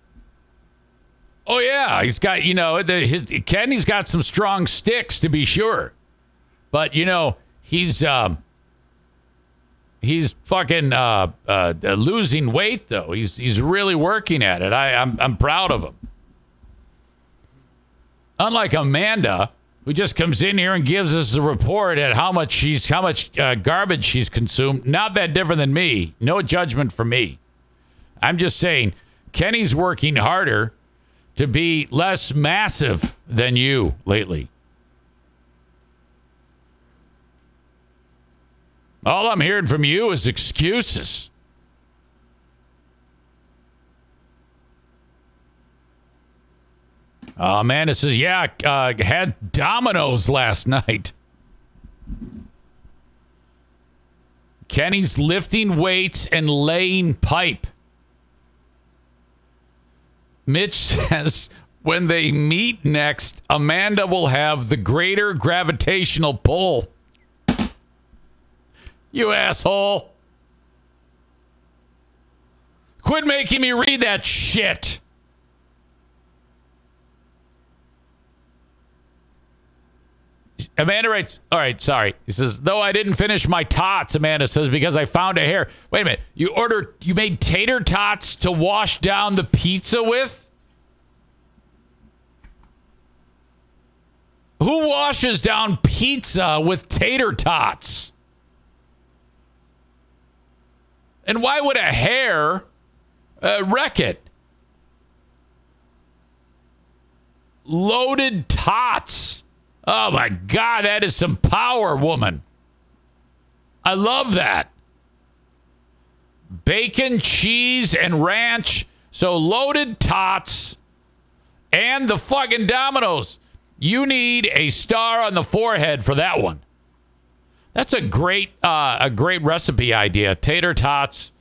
Oh yeah, he's got you know the, his Kenny's got some strong sticks to be sure, but you know he's um he's fucking uh, uh, losing weight though. He's he's really working at it. I I'm I'm proud of him. Unlike Amanda, who just comes in here and gives us a report at how much she's how much uh, garbage she's consumed. Not that different than me. No judgment for me. I'm just saying Kenny's working harder to be less massive than you lately. All I'm hearing from you is excuses. Uh, Amanda says, Yeah, uh, had Domino's last night. Kenny's lifting weights and laying pipe. Mitch says when they meet next, Amanda will have the greater gravitational pull. You asshole. Quit making me read that shit. Amanda writes, all right, sorry. He says, though I didn't finish my tots, Amanda says, because I found a hair. Wait a minute. You ordered, you made tater tots to wash down the pizza with? Who washes down pizza with tater tots? And why would a hair uh, wreck it? Loaded tots. Oh my God, that is some power, woman. I love that. Bacon, cheese, and ranch. So loaded tots and the fucking Domino's. You need a star on the forehead for that one. That's a great uh, a great recipe idea. Tater tots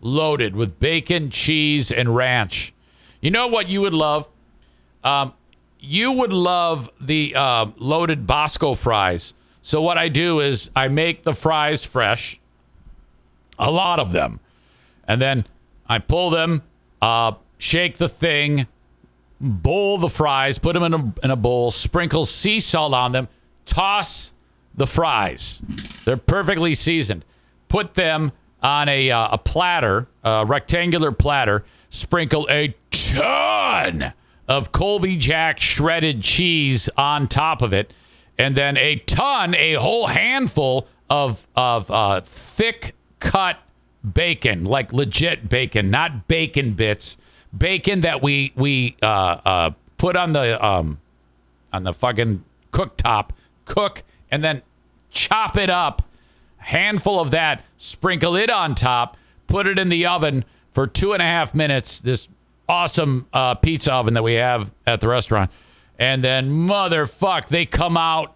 loaded with bacon, cheese, and ranch. You know what you would love? Um, you would love the uh, loaded Bosco fries. So what I do is I make the fries fresh, a lot of them, and then I pull them, uh, shake the thing, bowl the fries, put them in a, in a bowl, sprinkle sea salt on them, toss the fries. They're perfectly seasoned. Put them on a, uh, a platter, a rectangular platter, sprinkle a ton of Colby Jack shredded cheese on top of it, and then a ton, a whole handful of, of uh, thick cut bacon, like legit bacon, not bacon bits bacon that we we uh, uh, put on the um, on the fucking cooktop, cook, and then chop it up. Handful of that, sprinkle it on top, put it in the oven for two and a half minutes. This awesome uh, pizza oven that we have at the restaurant, and then motherfuck, they come out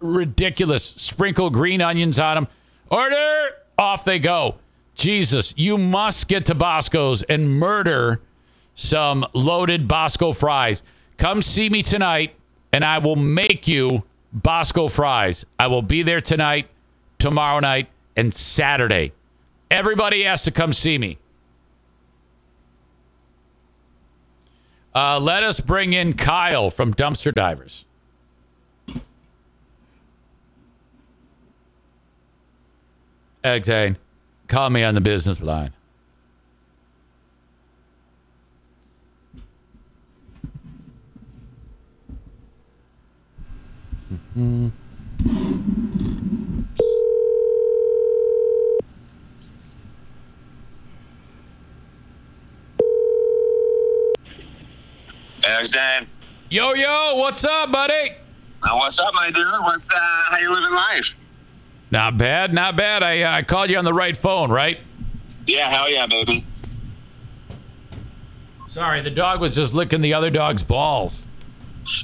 ridiculous. Sprinkle green onions on them. Order. Off they go. Jesus, you must get to Bosco's and murder some loaded Bosco fries. Come see me tonight, and I will make you Bosco fries. I will be there tonight, tomorrow night, and Saturday. Everybody has to come see me. Uh, let us bring in Kyle from Dumpster Divers. Exane, call me on the business line. Exane. Yo, yo, what's up, buddy? Uh, what's up, my dude? What's uh, how you living life? Not bad, not bad. I, uh, I called you on the right phone, right? Yeah, hell yeah, baby. Sorry, the dog was just licking the other dog's balls.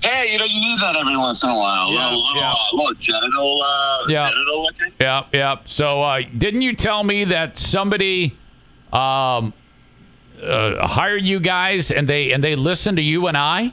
Hey, you know you need that every once in a while. Yeah, little, little, yeah. uh, little genital, uh, Yeah. genital licking. Yep, yep. So, uh, didn't you tell me that somebody um, uh, hired you guys and they and they listened to you and I?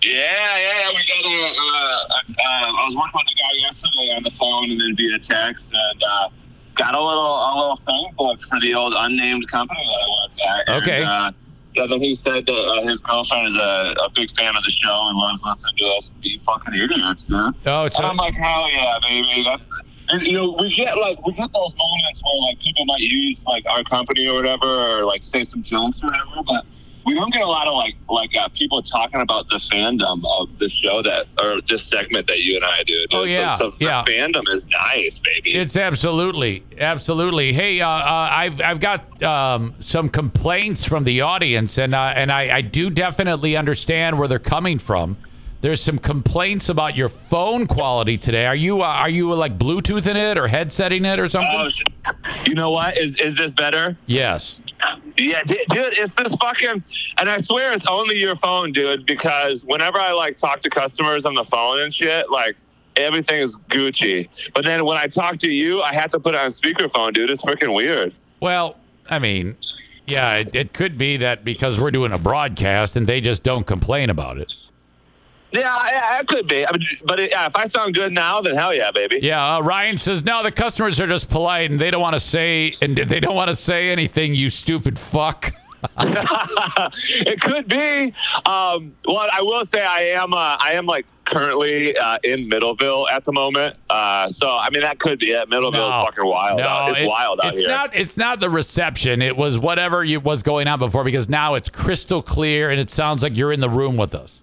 Yeah, yeah, yeah. We got a. Uh, uh, I was working with a guy yesterday on the phone and then via text, and uh, got a little a little phone book for the old unnamed company that I worked at. Okay. And, uh, yeah, then he said that uh, his girlfriend is a, a big fan of the show and loves listening to us be fucking idiots, dude. Oh, so And I'm like, hell yeah, baby. That's and you know we get like we get those moments where like people might use like our company or whatever or like say some jokes or whatever, but we don't get a lot of like like uh, people talking about the fandom of the show that or this segment that you and I do. Dude. Oh, yeah, so, so yeah. the fandom is nice, baby. It's absolutely, absolutely. Hey, uh, uh, I've I've got um, some complaints from the audience, and uh, and I, I do definitely understand where they're coming from. There's some complaints about your phone quality today. Are you uh, are you like Bluetoothing it or headsetting it or something? Oh, you know what? Is is this better? yes. Yeah, dude, it's this fucking, and I swear it's only your phone, dude. Because whenever I like talk to customers on the phone and shit, like everything is Gucci. But then when I talk to you, I have to put it on speakerphone, dude. It's freaking weird. Well, I mean, yeah, it, it could be that because we're doing a broadcast and they just don't complain about it. Yeah, it could be. I mean, but it, yeah, if I sound good now, then hell yeah, baby. Yeah, uh, Ryan says no. The customers are just polite and they don't want to say and they don't want to say anything. You stupid fuck. it could be. Um, well, I will say I am. Uh, I am like currently uh, in Middleville at the moment. Uh, so I mean that could be it. Middleville No. is fucking wild. out. It's it- wild out it's here. not. It's not the reception. It was whatever you, was going on before because now it's crystal clear and it sounds like you're in the room with us.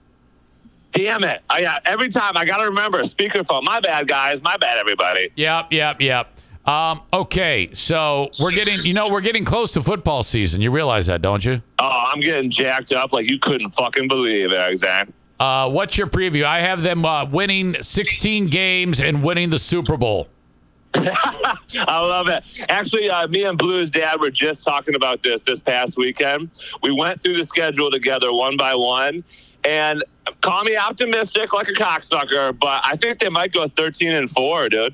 Damn it! I, yeah, every time I gotta remember speakerphone. My bad, guys. My bad, everybody. Yep, yep, yep. Um, okay, so we're getting. You know, we're getting close to football season. You realize that, don't you? Oh, I'm getting jacked up like you couldn't fucking believe it, Zach. Uh, what's your preview? I have them uh, winning 16 games and winning the Super Bowl. I love it. Actually, uh, me and Blue's dad were just talking about this this past weekend. We went through the schedule together one by one, and call me optimistic like a cocksucker, but I think they might go 13 and four, dude.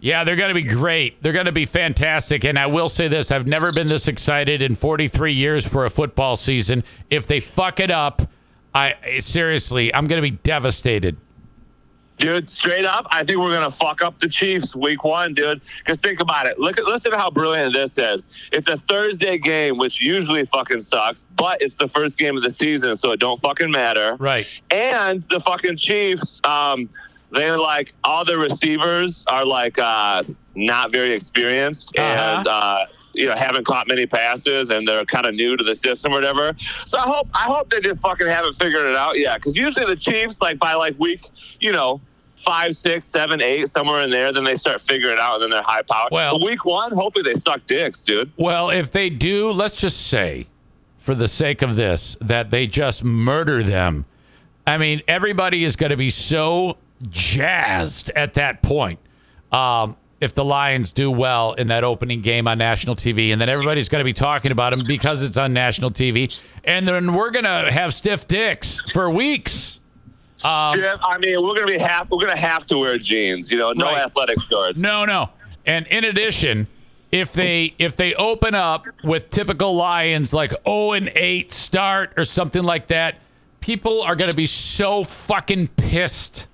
Yeah, they're going to be great. They're going to be fantastic. And I will say this I've never been this excited in 43 years for a football season. If they fuck it up, I seriously, I'm going to be devastated. Dude, straight up, I think we're gonna fuck up the Chiefs week one, dude. Because think about it. Look at listen to how brilliant this is. It's a Thursday game, which usually fucking sucks, but it's the first game of the season, so it don't fucking matter. Right. And the fucking Chiefs, um, they're like all the receivers are like uh, not very experienced and uh, you know haven't caught many passes and they're kind of new to the system or whatever. So I hope I hope they just fucking haven't figured it out yet. Because usually the Chiefs like by like week you know five, six, seven, eight, somewhere in there, then they start figuring it out and then they're high powered. Well- But week one, hopefully they suck dicks, dude. Well, if they do, let's just say, for the sake of this, that they just murder them. I mean, everybody is going to be so jazzed at that point. Um, if the Lions do well in that opening game on national TV, and then everybody's going to be talking about them because it's on national TV, and then we're going to have stiff dicks for weeks. Um, I mean, we're gonna be have we're gonna have to wear jeans, you know, no Right. athletic shorts. No, no. And in addition, if they if they open up with typical Lions like 0 and 8 start or something like that, people are going to be so fucking pissed.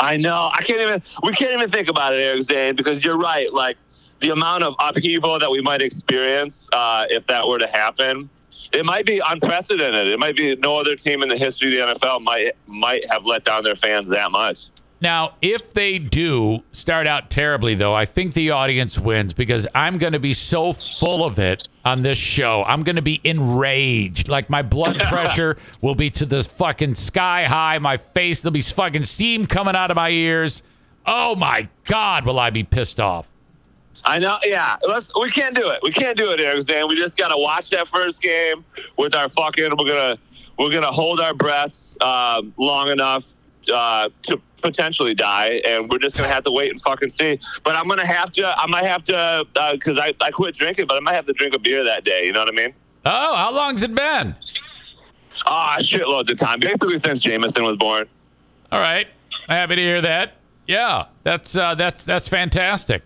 I know. I can't even. We can't even think about it, Eric Zane, because you're right. Like the amount of upheaval that we might experience uh, if that were to happen, it might be unprecedented. It might be no other team in the history of the NFL might might have let down their fans that much. Now, if they do start out terribly, though, I think the audience wins because I'm going to be so full of it on this show. I'm going to be enraged. Like my blood pressure will be to the fucking sky high. My face, there'll be fucking steam coming out of my ears. Oh my God, will I be pissed off? I know. Yeah, let's. We can't do it. We can't do it, Eric Zane. We just gotta watch that first game with our fucking. We're gonna we're gonna hold our breaths uh, long enough uh, to potentially die, and we're just gonna have to wait and fucking see. But I'm gonna have to. I might have to because I I quit drinking, but I might have to drink a beer that day. You know what I mean? Oh, how long's it been? Ah, shitloads of time. Basically since Jameson was born. All right, happy to hear that. Yeah, that's uh, that's that's fantastic.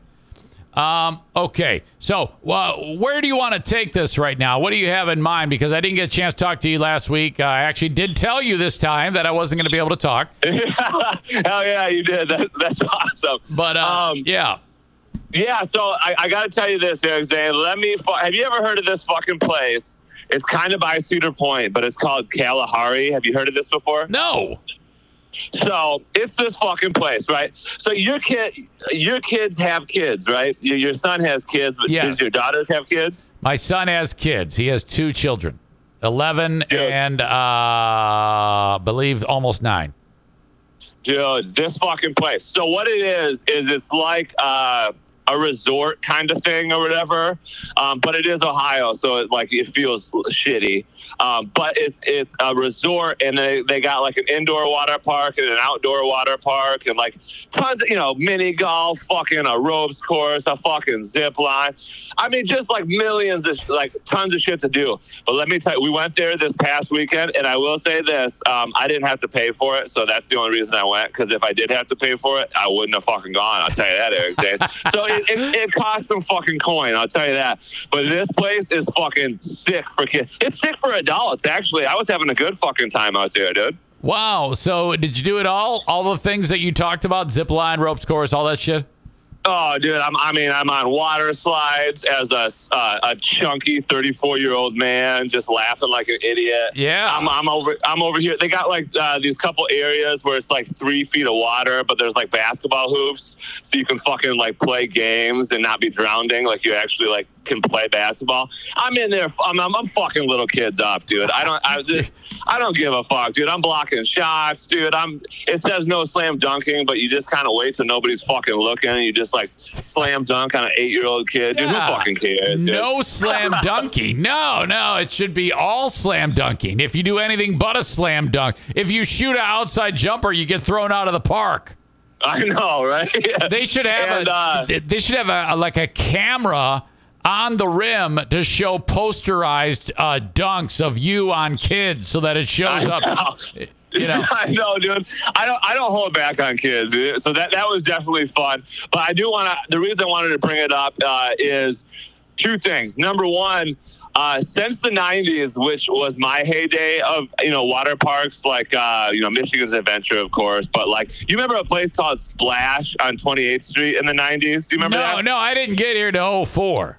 Um, okay, so uh, where do you want to take this right now? What do you have in mind? Because I didn't get a chance to talk to you last week. I actually did tell you this time that I wasn't going to be able to talk. Hell yeah, you did. That, that's awesome. But uh, Um, yeah, Yeah, so I, I got to tell you this, Zane. Let me. Have you ever heard of this fucking place? It's kind of by Cedar Point, but it's called Kalahari. Have you heard of this before? no. So it's this fucking place, right? So your kid, your kids have kids, right? Your, your son has kids, but Yes. does your daughters have kids? My son has kids. He has two children, eleven and uh, I believe almost nine. Dude, this fucking place. So what it is is it's like uh, a resort kind of thing or whatever, um, but it is Ohio, so it like it feels shitty. Um, but it's it's a resort, and they, they got like an indoor water park and an outdoor water park, and like tons of you know mini golf, fucking a ropes course, a fucking zip line. I mean, just like millions of like tons of shit to do. But let me tell you, we went there this past weekend, and I will say this: um, I didn't have to pay for it, so that's the only reason I went. Because if I did have to pay for it, I wouldn't have fucking gone. I'll tell you that, Eric. So it, it, it cost some fucking coin. I'll tell you that. But this place is fucking sick for kids. It's sick for adults. Actually, I was having a good fucking time out there, dude. Wow. So did you do it all? All the things that you talked about, zip line, ropes course, all that shit? Oh, dude, I'm, I mean, I'm on water slides as a, uh, a chunky 34 year old man, just laughing like an idiot. Yeah. I'm, I'm over, I'm over here. They got like uh, these couple areas where it's like three feet of water, but there's like basketball hoops, so you can fucking like play games and not be drowning. Like you actually like can play basketball. I'm in there. I'm, I'm, I'm fucking little kids up, dude. I don't, I just, I don't give a fuck, dude. I'm blocking shots, dude. I'm. It says no slam dunking, but you just kind of wait till nobody's fucking looking, and you just like slam dunk on an eight year old kid. Dude, Yeah. who fucking cares? dude? No slam dunking. No, no, it should be all slam dunking. If you do anything but a slam dunk, if you shoot an outside jumper, you get thrown out of the park. I know, right? They should have And, a, uh, they should have a, a- like a camera on the rim to show posterized uh, dunks of you on kids so that it shows up. You know. I know, dude. I don't. I don't hold back on kids. dude. So that that was definitely fun. But I do want to. The reason I wanted to bring it up uh, is two things. Number one. Uh, since the 90s, which was my heyday of you know water parks, like uh, you know Michigan's Adventure, of course, but like you remember a place called Splash on 28th Street in the 90s? Do you remember No, that? no, I didn't get here to 04.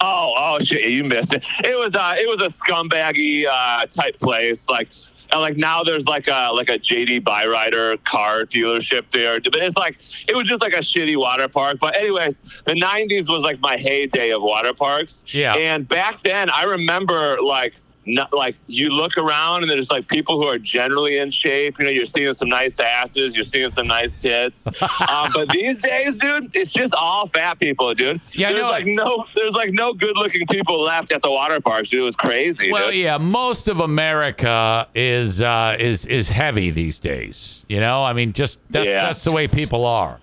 Oh, oh shit! You missed it. It was uh, it was a scumbaggy uh, type place. Like, and like now there's like a like a JD Byrider car dealership there. But it's like it was just like a shitty water park. But anyways, the '90s was like my heyday of water parks. Yeah. And back then, I remember like. Not, like you look around and there's like people who are generally in shape. You know, you're seeing some nice asses, you're seeing some nice tits. um, but these days, dude, it's just all fat people, dude. Yeah, there's know. like no, there's like no good-looking people left at the water parks, dude. It was crazy. Well, dude. yeah, most of America is uh, is is heavy these days. You know, I mean, just that's, Yeah. that's the way people are.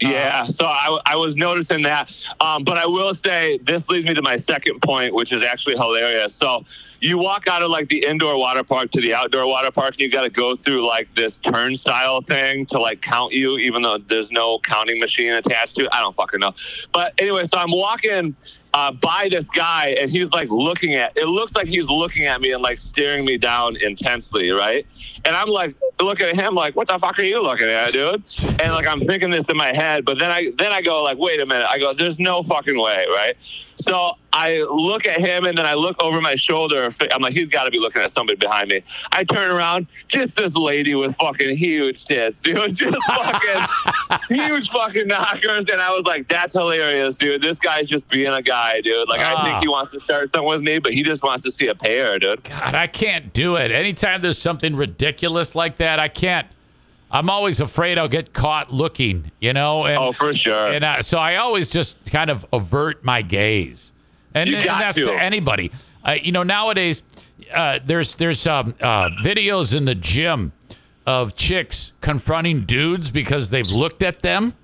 Yeah, so I, I was noticing that. Um, but I will say this leads me to my second point, which is actually hilarious. So you walk out of like the indoor water park to the outdoor water park, and you got to go through like this turnstile thing to like count you, even though there's no counting machine attached to it. I don't fucking know. But anyway, so I'm walking uh, by this guy, and he's like looking at. It looks like he's looking at me and like staring me down intensely, right? And I'm like looking at him like, "What the fuck are you looking at, dude?" And like I'm thinking this in my head, but then I then I go like, "Wait a minute!" I go, "There's no fucking way, right?" So I look at him and then I look over my shoulder. I'm like, he's got to be looking at somebody behind me. I turn around, just this lady with fucking huge tits, dude. Just fucking huge fucking knockers. And I was like, that's hilarious, dude. This guy's just being a guy, dude. Like, I think he ah. wants to start something with me, but he just wants to see a pair, dude. God, I can't do it. Anytime there's something ridiculous like that, I can't. I'm always afraid I'll get caught looking, you know. And, oh, for sure. And I, so I always just kind of avert my gaze, and, and that's to. to anybody. Uh, you know, nowadays uh, there's there's um, uh, videos in the gym of chicks confronting dudes because they've looked at them,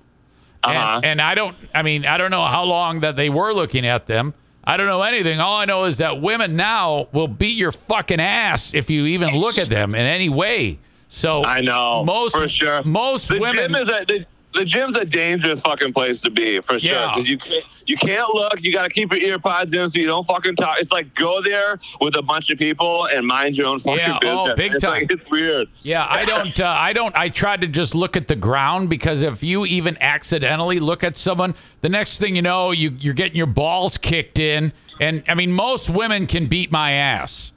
Uh-huh. and, and I don't. I mean, I don't know how long that they were looking at them. I don't know anything. All I know is that women now will beat your fucking ass if you even look at them in any way. So I know. most for sure. most the women. Gym is a, the, the gym's a dangerous fucking place to be for sure Yeah. because you can't, you can't look. You got to keep your ear pods in so you don't fucking talk. It's like go there with a bunch of people and mind your own fucking Yeah, business. oh, big it's time. Like, it's weird. Yeah, I don't. Uh, I don't. I try to just look at the ground because if you even accidentally look at someone, the next thing you know, you you're getting your balls kicked in, and I mean, most women can beat my ass.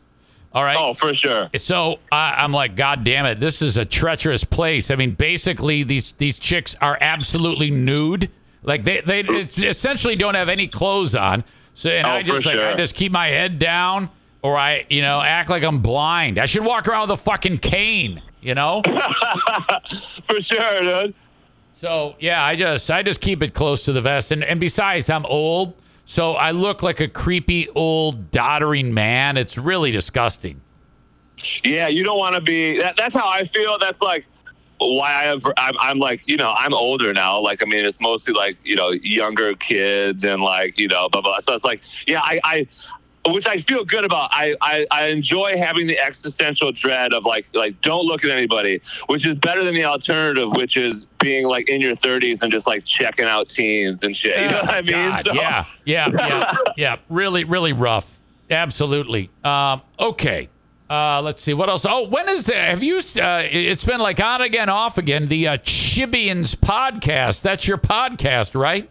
All right. Oh, for sure. So I I'm like, God damn it, this is a treacherous place. I mean, basically, these these chicks are absolutely nude. Like they they essentially don't have any clothes on. So and Oh, I just like I just keep my head down, or I you know act like I'm blind. I should walk around with a fucking cane. You know. For sure, dude. So yeah, I just I just keep it close to the vest, and and besides, I'm old, so I look like a creepy old doddering man. It's really disgusting. Yeah, you don't want to be. That, that's how I feel. That's like why I have. I'm, I'm like, you know, I'm older now. Like, I mean, it's mostly like, you know, younger kids and like, you know, blah blah. So it's like, yeah, I, I which I feel good about. I, I I enjoy having the existential dread of like like don't look at anybody, which is better than the alternative, which is being like in your 30s and just like checking out teens and shit. You know what I mean? God, So- yeah, yeah, yeah, yeah. Really, really rough. Absolutely. Um, okay. Uh, let's see what else. Oh, when is that? Have you? Uh, it's been like on again, off again. The uh, Chibians podcast. That's your podcast, right?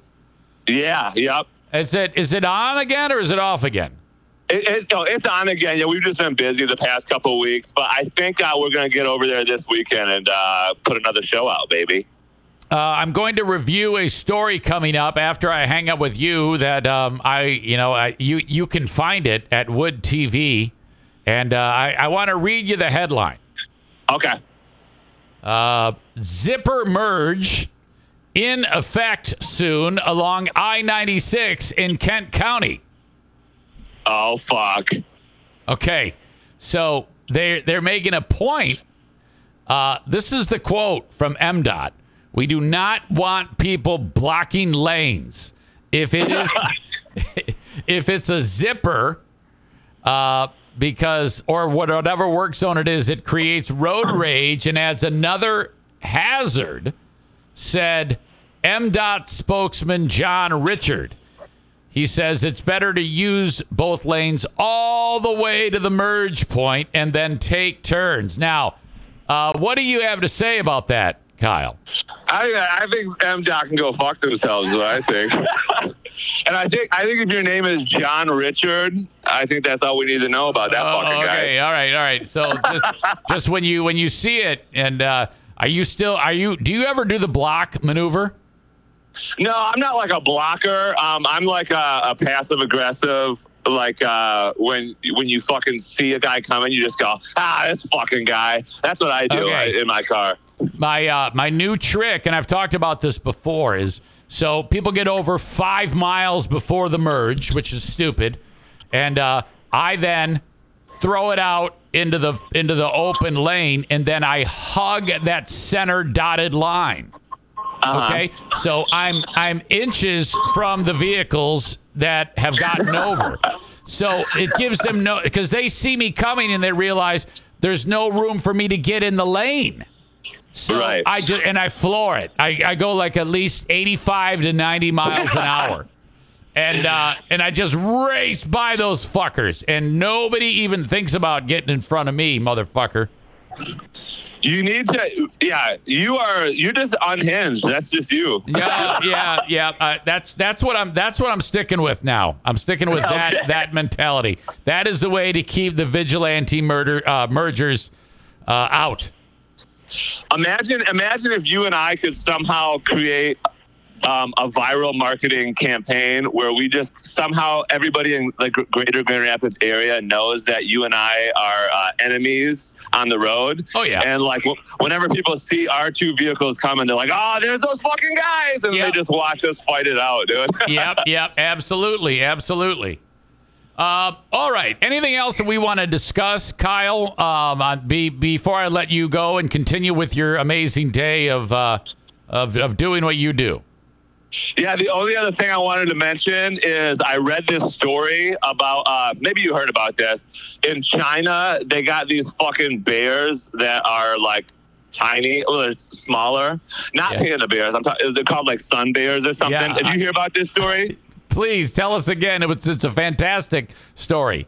Yeah. Yep. Is it is it on again or is it off again? It, it's, oh, it's on again. Yeah, we've just been busy the past couple of weeks, but I think uh, we're going to get over there this weekend and uh, put another show out, baby. Uh, I'm going to review a story coming up after I hang up with you that um, I, you know, I, you you can find it at Wood TV, and uh, I, I want to read you the headline. Okay. Uh, zipper merge in effect soon along I-96 in Kent County. Oh fuck. Okay, so they they're making a point. Uh, this is the quote from MDOT. We do not want people blocking lanes. If it is, if it's a zipper, uh, because or whatever work zone it is, it creates road rage and adds another hazard. Said MDOT spokesman John Richard. He says it's better to use both lanes all the way to the merge point and then take turns. Now, uh, what do you have to say about that, Kyle? I I think MDOT can go fuck themselves. Is what I think. and I think I think if your name is John Richard, I think that's all we need to know about that Oh, fucking guy. okay, all right, all right. So just, just when you when you see it, and uh, are you still are you do you ever do the block maneuver? No, I'm not like a blocker. Um, I'm like a, a passive aggressive. Like uh, when when you fucking see a guy coming, you just go, ah, this fucking guy. That's what I do Okay. uh, in my car. My uh, my new trick, and I've talked about this before, is so people get over five miles before the merge, which is stupid, and uh, I then throw it out into the into the open lane, and then I hug that center dotted line. Okay, so I'm I'm inches from the vehicles that have gotten over. So it gives them no because they see me coming and they realize there's no room for me to get in the lane. So Right. I just and I floor it. I, I go like at least 85 to 90 miles an hour. And uh, and I just race by those fuckers, and nobody even thinks about getting in front of me, motherfucker. You need to, yeah. You are, you're just unhinged. That's just you. Yeah, yeah, yeah. Uh, that's that's what I'm. That's what I'm sticking with now. I'm sticking with that Okay. that mentality. That is the way to keep the vigilante murder uh, mergers uh, out. Imagine, imagine if you and I could somehow create um, a viral marketing campaign where we just somehow everybody in the greater Grand Rapids area knows that you and I are uh, enemies on the road. Oh, yeah. And like w- whenever people see our two vehicles coming, they're like, "Oh, there's those fucking guys," and Yeah. they just watch us fight it out, dude. yep, yep, absolutely, absolutely. Uh, all right. Anything else that we want to discuss, Kyle? Um, on, be, before I let you go and continue with your amazing day of uh, of of doing what you do. Yeah, the only other thing I wanted to mention is I read this story about uh, maybe you heard about this. In China, they got these fucking bears that are like tiny, well, they're smaller. Not Yeah. panda bears. I'm talking. They're called like sun bears or something. Yeah. Did you hear about this story? Please tell us again. It was, it's a fantastic story.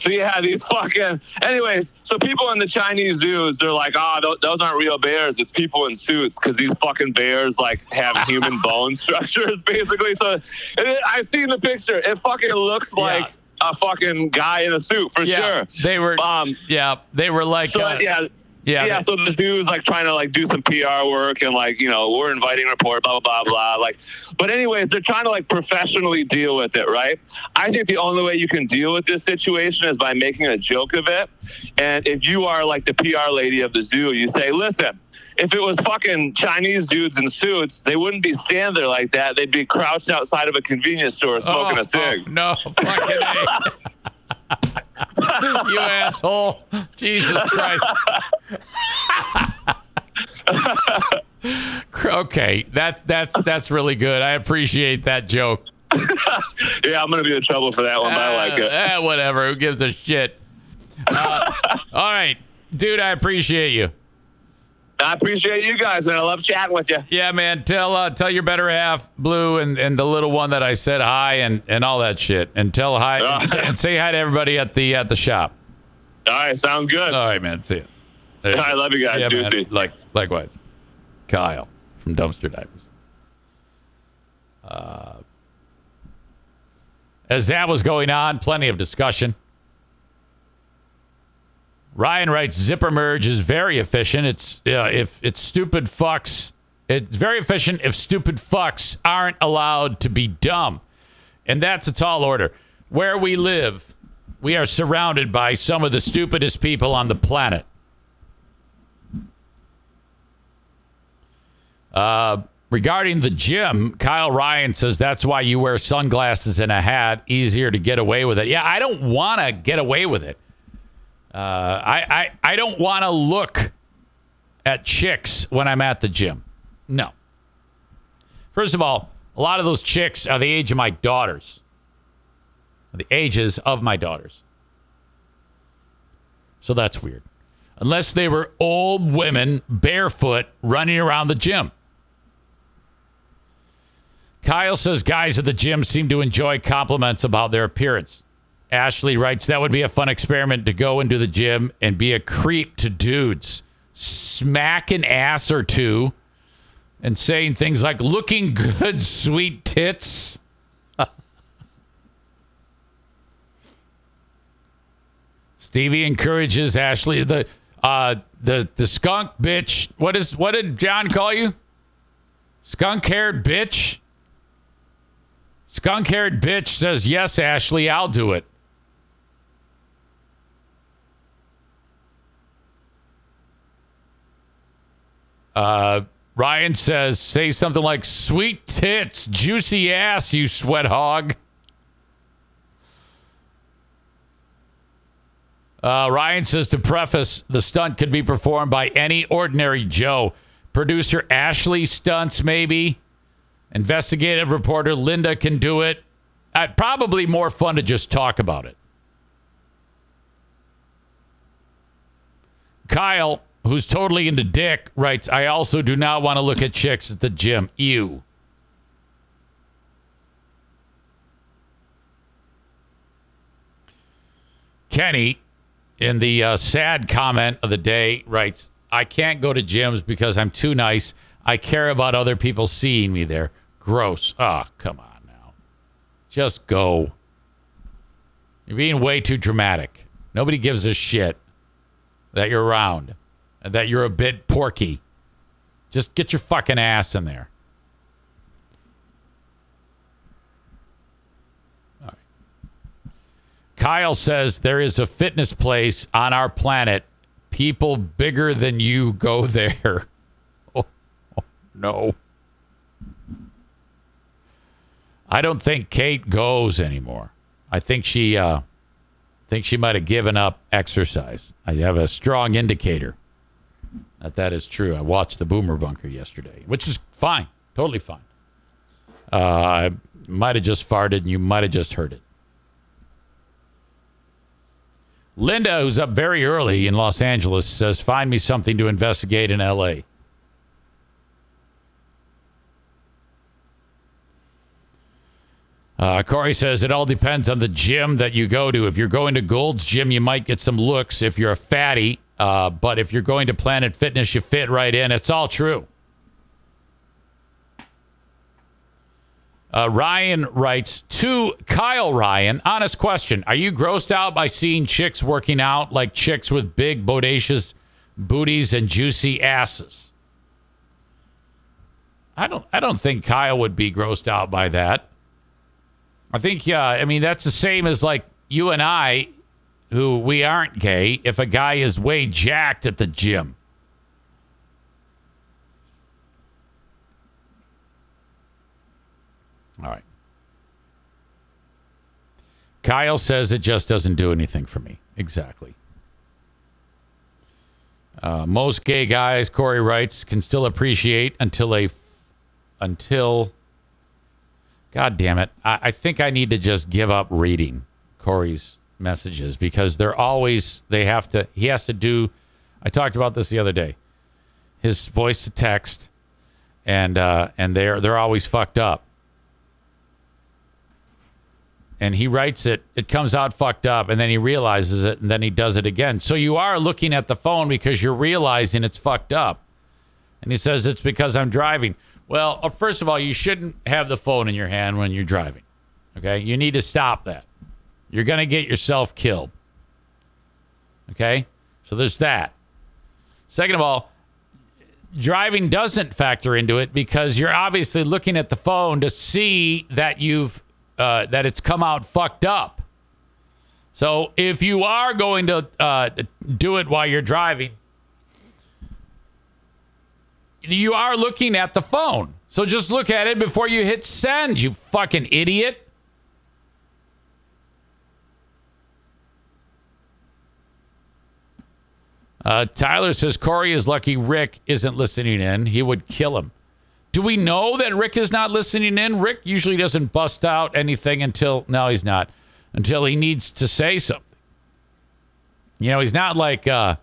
So yeah, these fucking. Anyways, so people in the Chinese zoos, they're like, oh, th- those aren't real bears. It's people in suits because these fucking bears like have human bone structures, basically. So it, I've seen the picture. It fucking looks like a fucking guy in a suit for Yeah, sure. they were. Um. Yeah, they were like. So uh, yeah. Yeah, Yeah, so the zoo's like trying to like do some PR work and like, you know, we're inviting a report, blah, blah, blah, blah. Like, but anyways, they're trying to like professionally deal with it, right? I think the only way you can deal with this situation is by making a joke of it. And if you are like the PR lady of the zoo, you say, listen, if it was fucking Chinese dudes in suits, they wouldn't be standing there like that. They'd be crouched outside of a convenience store smoking Oh, a cig. oh, no, fucking. you asshole. Jesus Christ. okay, that's that's that's really good. I appreciate that joke. Yeah, I'm going to be in trouble for that one, but I like it. Eh, whatever. Who gives a shit? Uh, all right, dude. I appreciate you. I appreciate you guys, and I love chatting with you. Yeah, man. Tell uh, tell your better half, Blue, and, and the little one that I said hi and, and all that shit, and tell hi Ah. and, say, and say hi to everybody at the at the shop. All right, sounds good. All right, man. See ya. There I love you guys. Yeah, man. Like likewise, Kyle from Dumpster Divers. Uh, as that was going on, plenty of discussion. Ryan writes, "Zipper merge is very efficient. It's uh, if it's stupid fucks. It's very efficient if stupid fucks aren't allowed to be dumb, and that's a tall order. Where we live, we are surrounded by some of the stupidest people on the planet." Uh, regarding the gym, Kyle Ryan says that's why you wear sunglasses and a hat. Easier to get away with it. Yeah, I don't want to get away with it. Uh, I, I I don't want to look at chicks when I'm at the gym. No. First of all, a lot of those chicks are the age of my daughters. The ages of my daughters. So that's weird. Unless they were old women barefoot running around the gym. Kyle says guys at the gym seem to enjoy compliments about their appearance. Ashley writes that would be a fun experiment to go into the gym and be a creep to dudes, smack an ass or two, and saying things like "looking good, sweet tits." Stevie encourages Ashley the uh the the skunk bitch. What is what did John call you? Skunk haired bitch. Skunk haired bitch says yes, Ashley. I'll do it. Uh, Ryan says, say something like sweet tits, juicy ass, you sweat hog. Uh, Ryan says to preface, the stunt could be performed by any ordinary Joe. Producer Ashley stunts, maybe. Investigative reporter Linda can do it. Uh, probably more fun to just talk about it. Kyle, who's totally into dick, writes, I also do not want to look at chicks at the gym. Ew. Kenny, in the uh, sad comment of the day, writes, I can't go to gyms because I'm too nice. I care about other people seeing me there. Gross. Oh, come on now. Just go. You're being way too dramatic. Nobody gives a shit that you're around that you're a bit porky. Just get your fucking ass in there. Kyle says there is a fitness place on our planet. People bigger than you go there. Oh, oh, no. I don't think Kate goes anymore. I think she uh think she might have given up exercise. I have a strong indicator that that is true. I watched the Boomer Bunker yesterday, which is fine, totally fine. Uh, I might have just farted, and you might have just heard it. Linda, who's up very early in Los Angeles, says, "Find me something to investigate in L.A." Uh, Corey says it all depends on the gym that you go to. If you're going to Gold's Gym, you might get some looks if you're a fatty. Uh, but if you're going to Planet Fitness, you fit right in. It's all true. Uh, Ryan writes to Kyle Ryan, honest question. Are you grossed out by seeing chicks working out like chicks with big, bodacious booties and juicy asses? I don't I don't think Kyle would be grossed out by that. I think, yeah, I mean, that's the same as like you and I, who we aren't gay, if a guy is way jacked at the gym. All right. Kyle says it just doesn't do anything for me. Exactly. Uh, most gay guys, Corey writes, can still appreciate until a until God damn it. I, I think I need to just give up reading Corey's messages because they're always, they have to, he has to do, I talked about this the other day, his voice to text, and, uh, and they're, they're always fucked up. And he writes it, it comes out fucked up, and then he realizes it, and then he does it again. So you are looking at the phone because you're realizing it's fucked up. And he says it's because I'm driving. Well, uh, first of all, you shouldn't have the phone in your hand when you're driving. Okay? You need to stop that. You're going to get yourself killed. Okay? So there's that. Second of all, driving doesn't factor into it because you're obviously looking at the phone to see that you've uh, that it's come out fucked up. So if you are going to uh, do it while you're driving, you are looking at the phone. So just look at it before you hit send, you fucking idiot. Uh, Tyler says Corey is lucky Rick isn't listening in. He would kill him. Do we know that Rick is not listening in? Rick usually doesn't bust out anything until, no, he's not, until he needs to say something. You know, he's not like uh,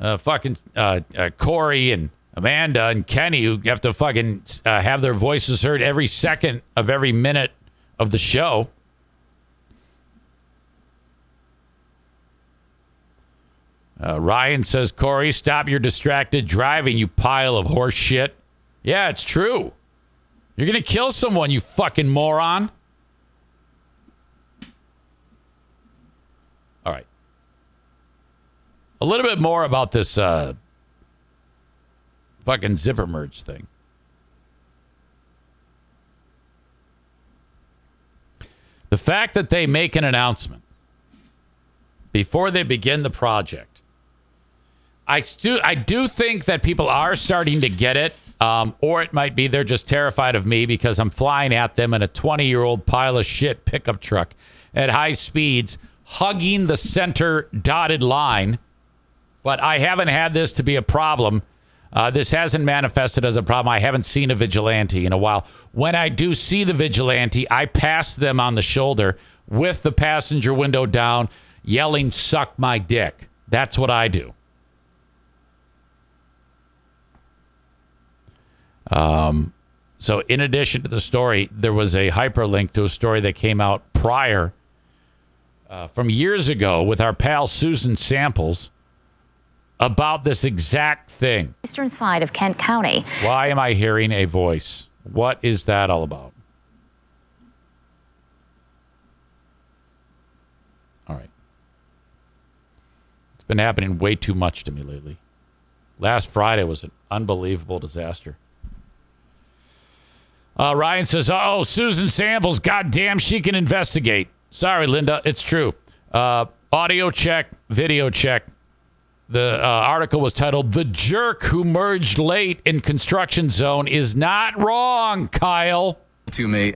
uh, fucking uh, uh, Corey and Amanda and Kenny who have to fucking uh, have their voices heard every second of every minute of the show. Uh, Ryan says, Corey, stop your distracted driving, you pile of horse shit. Yeah, it's true. You're going to kill someone, you fucking moron. All right. A little bit more about this uh, fucking zipper merge thing. The fact that they make an announcement before they begin the project, I stu- I do think that people are starting to get it, um, or it might be they're just terrified of me because I'm flying at them in a 20 year old pile of shit pickup truck at high speeds, hugging the center dotted line. But I haven't had this to be a problem uh, this hasn't manifested as a problem. I haven't seen a vigilante in a while. When I do see the vigilante, I pass them on the shoulder with the passenger window down, yelling, Suck my dick. That's what I do. Um, so, in addition to the story, there was a hyperlink to a story that came out prior uh, from years ago with our pal Susan Samples about this exact thing. Eastern side of Kent County. Why am I hearing a voice? What is that all about? All right. It's been happening way too much to me lately. Last Friday was an unbelievable disaster. Uh, Ryan says, "Oh, Susan Samples, goddamn, she can investigate." Sorry, Linda, it's true. Uh, audio check, video check. The uh, article was titled "The Jerk Who Merged Late in Construction Zone Is Not Wrong." Kyle, to me.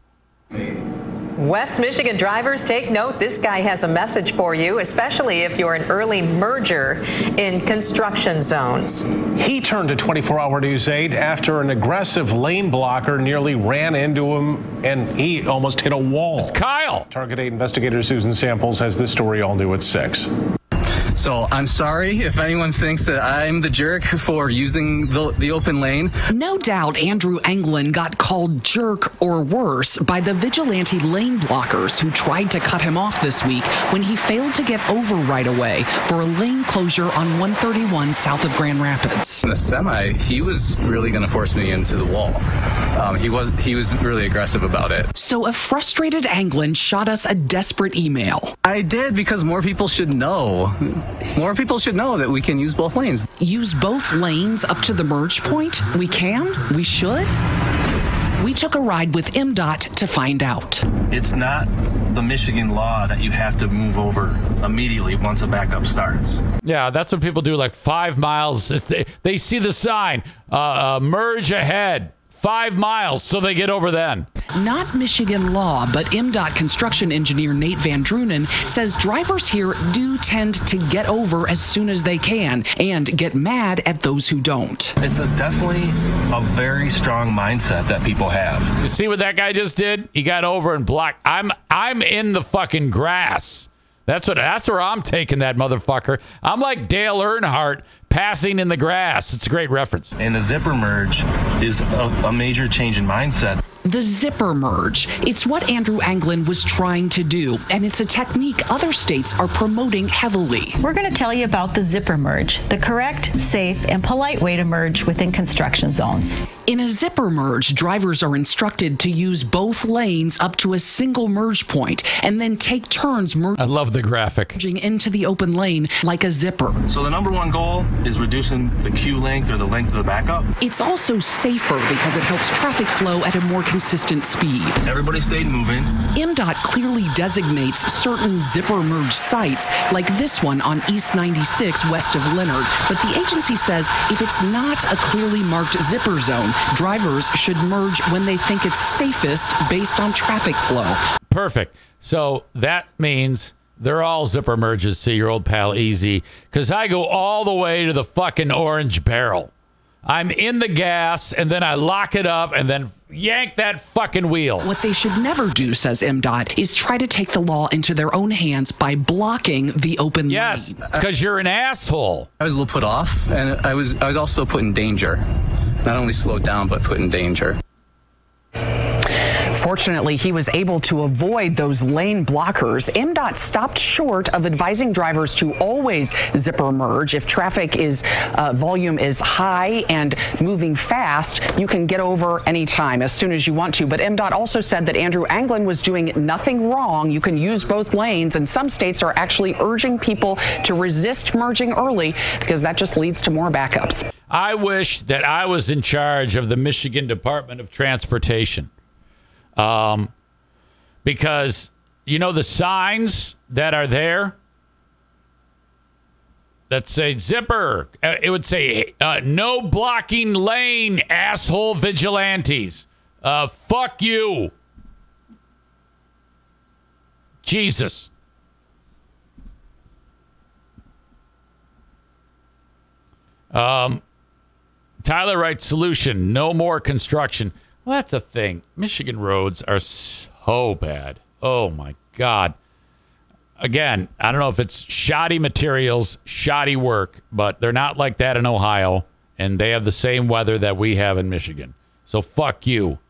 West Michigan drivers, take note. This guy has a message for you, especially if you're an early merger in construction zones. He turned to 24 Hour News 8 after an aggressive lane blocker nearly ran into him and he almost hit a wall. It's Kyle. Target 8 investigator Susan Samples has this story all new at 6. So I'm sorry if anyone thinks that I'm the jerk for using the, the open lane. No doubt Andrew Anglin got called jerk or worse by the vigilante lane blockers who tried to cut him off this week when he failed to get over right away for a lane closure on 131 south of Grand Rapids. In the semi, he was really going to force me into the wall. Um, he was he was really aggressive about it. So a frustrated Anglin shot us a desperate email. I did because more people should know. More people should know that we can use both lanes. Use both lanes up to the merge point? We can? We should? We took a ride with MDOT to find out. It's not the Michigan law that you have to move over immediately once a backup starts. Yeah, that's what people do. Like five miles, they, they see the sign, uh, uh, merge ahead, five miles, so they get over then. Not Michigan law, but MDOT construction engineer Nate Van Drunen says drivers here do tend to get over as soon as they can and get mad at those who don't. It's a definitely a very strong mindset that people have. You see what that guy just did? He got over and blocked. I'm I'm in the fucking grass. That's what. That's where I'm taking that motherfucker. I'm like Dale Earnhardt passing in the grass. It's a great reference. And the zipper merge is a, a major change in mindset. The zipper merge. It's what Andrew Anglin was trying to do, and it's a technique other states are promoting heavily. We're going to tell you about the zipper merge, the correct, safe, and polite way to merge within construction zones. In a zipper merge, drivers are instructed to use both lanes up to a single merge point and then take turns merging I love the graphic. into the open lane like a zipper. So the number one goal is reducing the queue length or the length of the backup. It's also safer because it helps traffic flow at a more consistent speed. Everybody stayed moving. MDOT clearly designates certain zipper merge sites, like this one on East 96 west of Leonard. But the agency says if it's not a clearly marked zipper zone, drivers should merge when they think it's safest based on traffic flow. Perfect. So that means they're all zipper merges to your old pal Easy because I go all the way to the fucking orange barrel. I'm in the gas and then I lock it up and then yank that fucking wheel. What they should never do, says MDOT, is try to take the law into their own hands by blocking the open yes, lane. It's because you're an asshole. I was a little put off, and I was I was also put in danger. Not only slowed down, but put in danger. Fortunately, he was able to avoid those lane blockers. MDOT stopped short of advising drivers to always zipper merge. If traffic is uh, volume is high and moving fast, you can get over anytime as soon as you want to. But MDOT also said that Andrew Anglin was doing nothing wrong. You can use both lanes, and some states are actually urging people to resist merging early because that just leads to more backups. I wish that I was in charge of the Michigan Department of Transportation. Um, because you know the signs that are there that say zipper, uh, it would say uh, no blocking lane, asshole vigilantes. Uh, fuck you. Jesus. Um, Tyler writes solution no more construction. Well, that's the thing. Michigan roads are so bad. Oh my God. Again, I don't know if it's shoddy materials, shoddy work, but they're not like that in Ohio, and they have the same weather that we have in Michigan. So fuck you.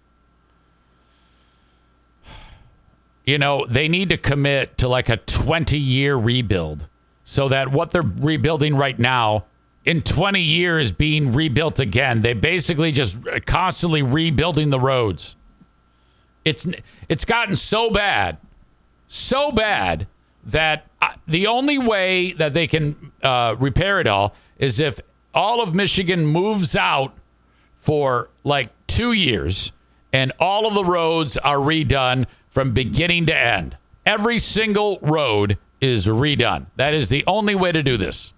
you know, they need to commit to like a 20 year rebuild so that what they're rebuilding right now in 20 years being rebuilt again. They basically just constantly rebuilding the roads. It's it's gotten so bad, so bad that uh, the only way that they can uh, repair it all is if all of Michigan moves out for like two years and all of the roads are redone from beginning to end. Every single road is redone. That is the only way to do this.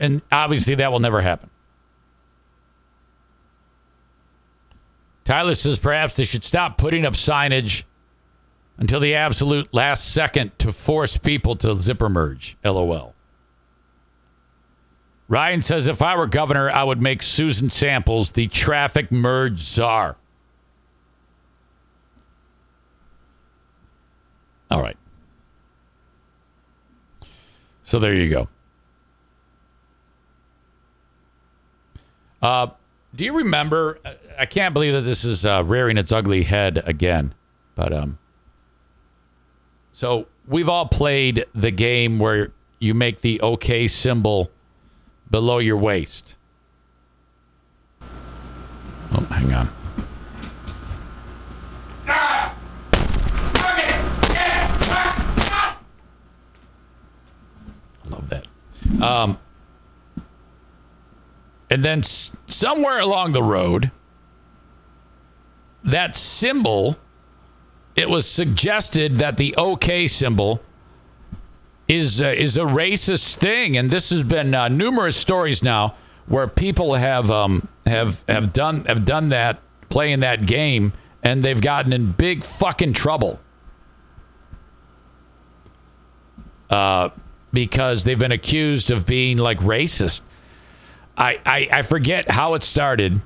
And obviously, that will never happen. Tyler says perhaps they should stop putting up signage until the absolute last second to force people to zipper merge. LOL. Ryan says if I were governor, I would make Susan Samples the traffic merge czar. All right. So there you go. Uh, do you remember? I can't believe that this is uh, rearing its ugly head again, but um. So we've all played the game where you make the OK symbol below your waist. Oh, hang on. Love that. Um, and then s- somewhere along the road, that symbol, it was suggested that the OK symbol is uh, is a racist thing, and this has been uh, numerous stories now where people have um, have have done have done that playing that game, and they've gotten in big fucking trouble. Uh, because they've been accused of being like racist. I, I, I forget how it started,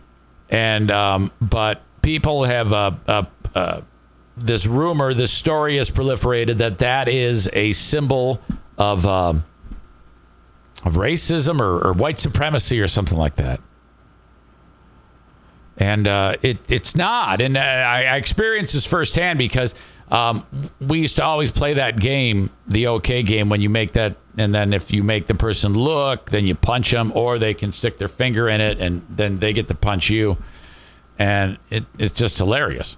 and um, but people have uh, uh, uh, this rumor, this story has proliferated that that is a symbol of um, of racism or, or white supremacy or something like that. And uh, it it's not, and I, I experienced this firsthand because um, we used to always play that game, the OK game, when you make that, and then if you make the person look, then you punch them, or they can stick their finger in it, and then they get to punch you, and it, it's just hilarious,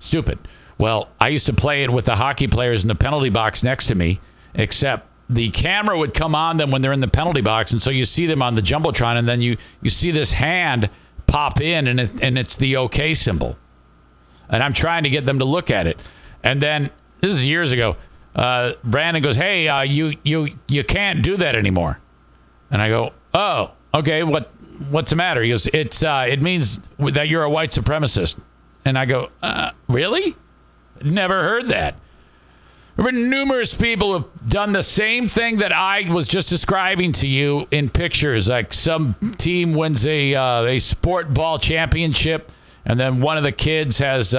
stupid. Well, I used to play it with the hockey players in the penalty box next to me, except the camera would come on them when they're in the penalty box, and so you see them on the jumbotron, and then you you see this hand pop in, and it, and it's the OK symbol, and I'm trying to get them to look at it. And then this is years ago. Uh, Brandon goes, "Hey, uh, you you you can't do that anymore." And I go, "Oh, okay. What what's the matter?" He goes, "It's uh, it means that you're a white supremacist." And I go, uh, "Really? Never heard that." There numerous people have done the same thing that I was just describing to you in pictures. Like some team wins a uh, a sport ball championship, and then one of the kids has.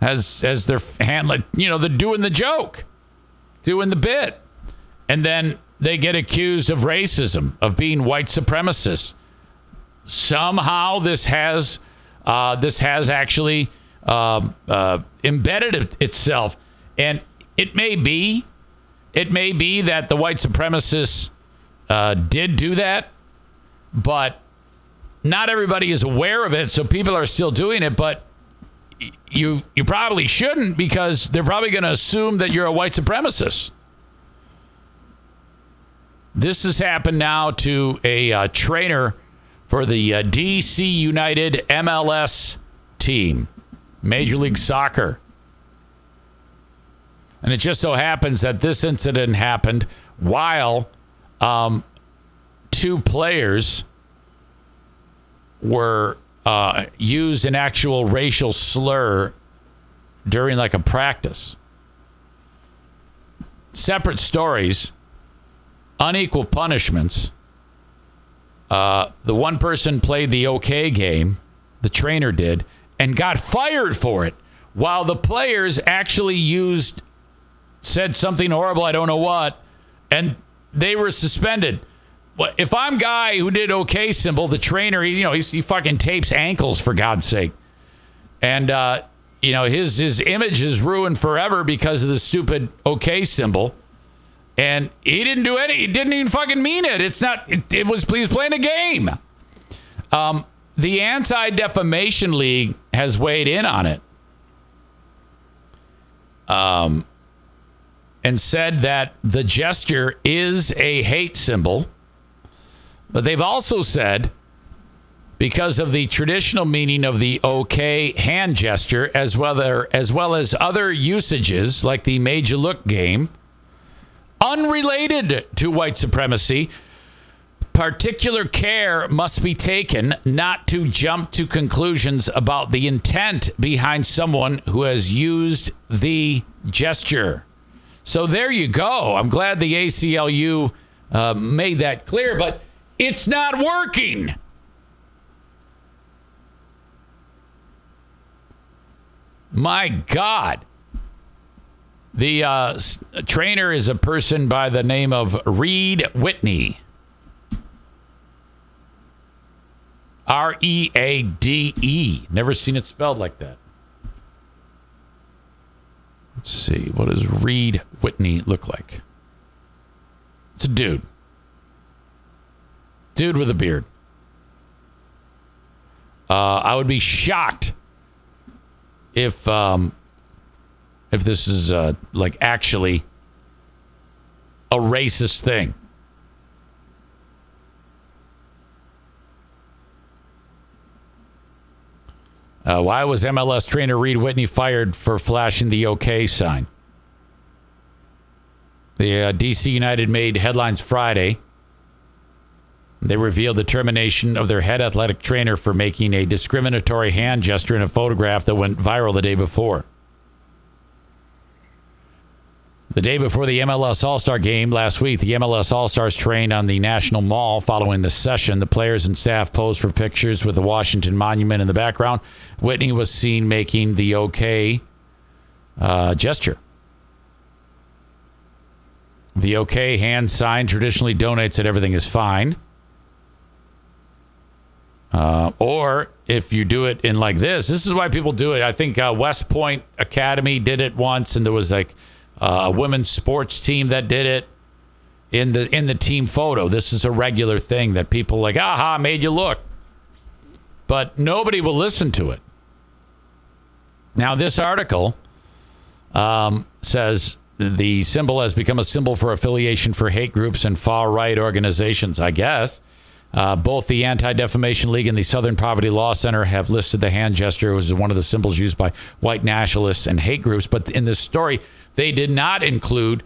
As as their handler, you know, they're doing the joke, doing the bit, and then they get accused of racism, of being white supremacists. Somehow, this has uh, this has actually uh, uh, embedded it, itself, and it may be, it may be that the white supremacists uh, did do that, but not everybody is aware of it, so people are still doing it, but you you probably shouldn't because they're probably going to assume that you're a white supremacist. This has happened now to a uh, trainer for the uh, DC United MLS team, Major League Soccer. And it just so happens that this incident happened while um, two players were uh, used an actual racial slur during like a practice. Separate stories, unequal punishments. Uh, the one person played the okay game, the trainer did, and got fired for it, while the players actually used, said something horrible, I don't know what, and they were suspended. If I'm guy who did okay symbol, the trainer, you know, he fucking tapes ankles for God's sake, and uh, you know, his his image is ruined forever because of the stupid OK symbol. And he didn't do any. He didn't even fucking mean it. It's not. It, it was. He's playing a game. Um, the Anti Defamation League has weighed in on it. Um, and said that the gesture is a hate symbol. But they've also said because of the traditional meaning of the OK hand gesture, as well as well as other usages like the made you look game, unrelated to white supremacy. Particular care must be taken not to jump to conclusions about the intent behind someone who has used the gesture. So there you go. I'm glad the ACLU uh, made that clear, but it's not working. My God. The uh, trainer is a person by the name of Reade Whitney. R E A D E. Never seen it spelled like that. Let's see. What does Reade Whitney look like? It's a dude. Dude with a beard. Uh, I would be shocked if um, if this is uh, like actually a racist thing. Uh, why was MLS trainer Reade Whitney fired for flashing the OK sign? The uh, DC United made headlines Friday. They revealed the termination of their head athletic trainer for making a discriminatory hand gesture in a photograph that went viral the day before. The day before the MLS All Star game last week, the MLS All Stars trained on the National Mall. Following the session, the players and staff posed for pictures with the Washington Monument in the background. Whitney was seen making the OK uh, gesture. The OK hand sign traditionally donates that everything is fine. Uh, or if you do it in like this, this is why people do it. I think uh, West Point Academy did it once, and there was like uh, a women's sports team that did it in the in the team photo. This is a regular thing that people like. Aha, made you look, but nobody will listen to it. Now, this article um, says the symbol has become a symbol for affiliation for hate groups and far right organizations. I guess. Uh, both the Anti Defamation League and the Southern Poverty Law Center have listed the hand gesture as one of the symbols used by white nationalists and hate groups. But in this story, they did not include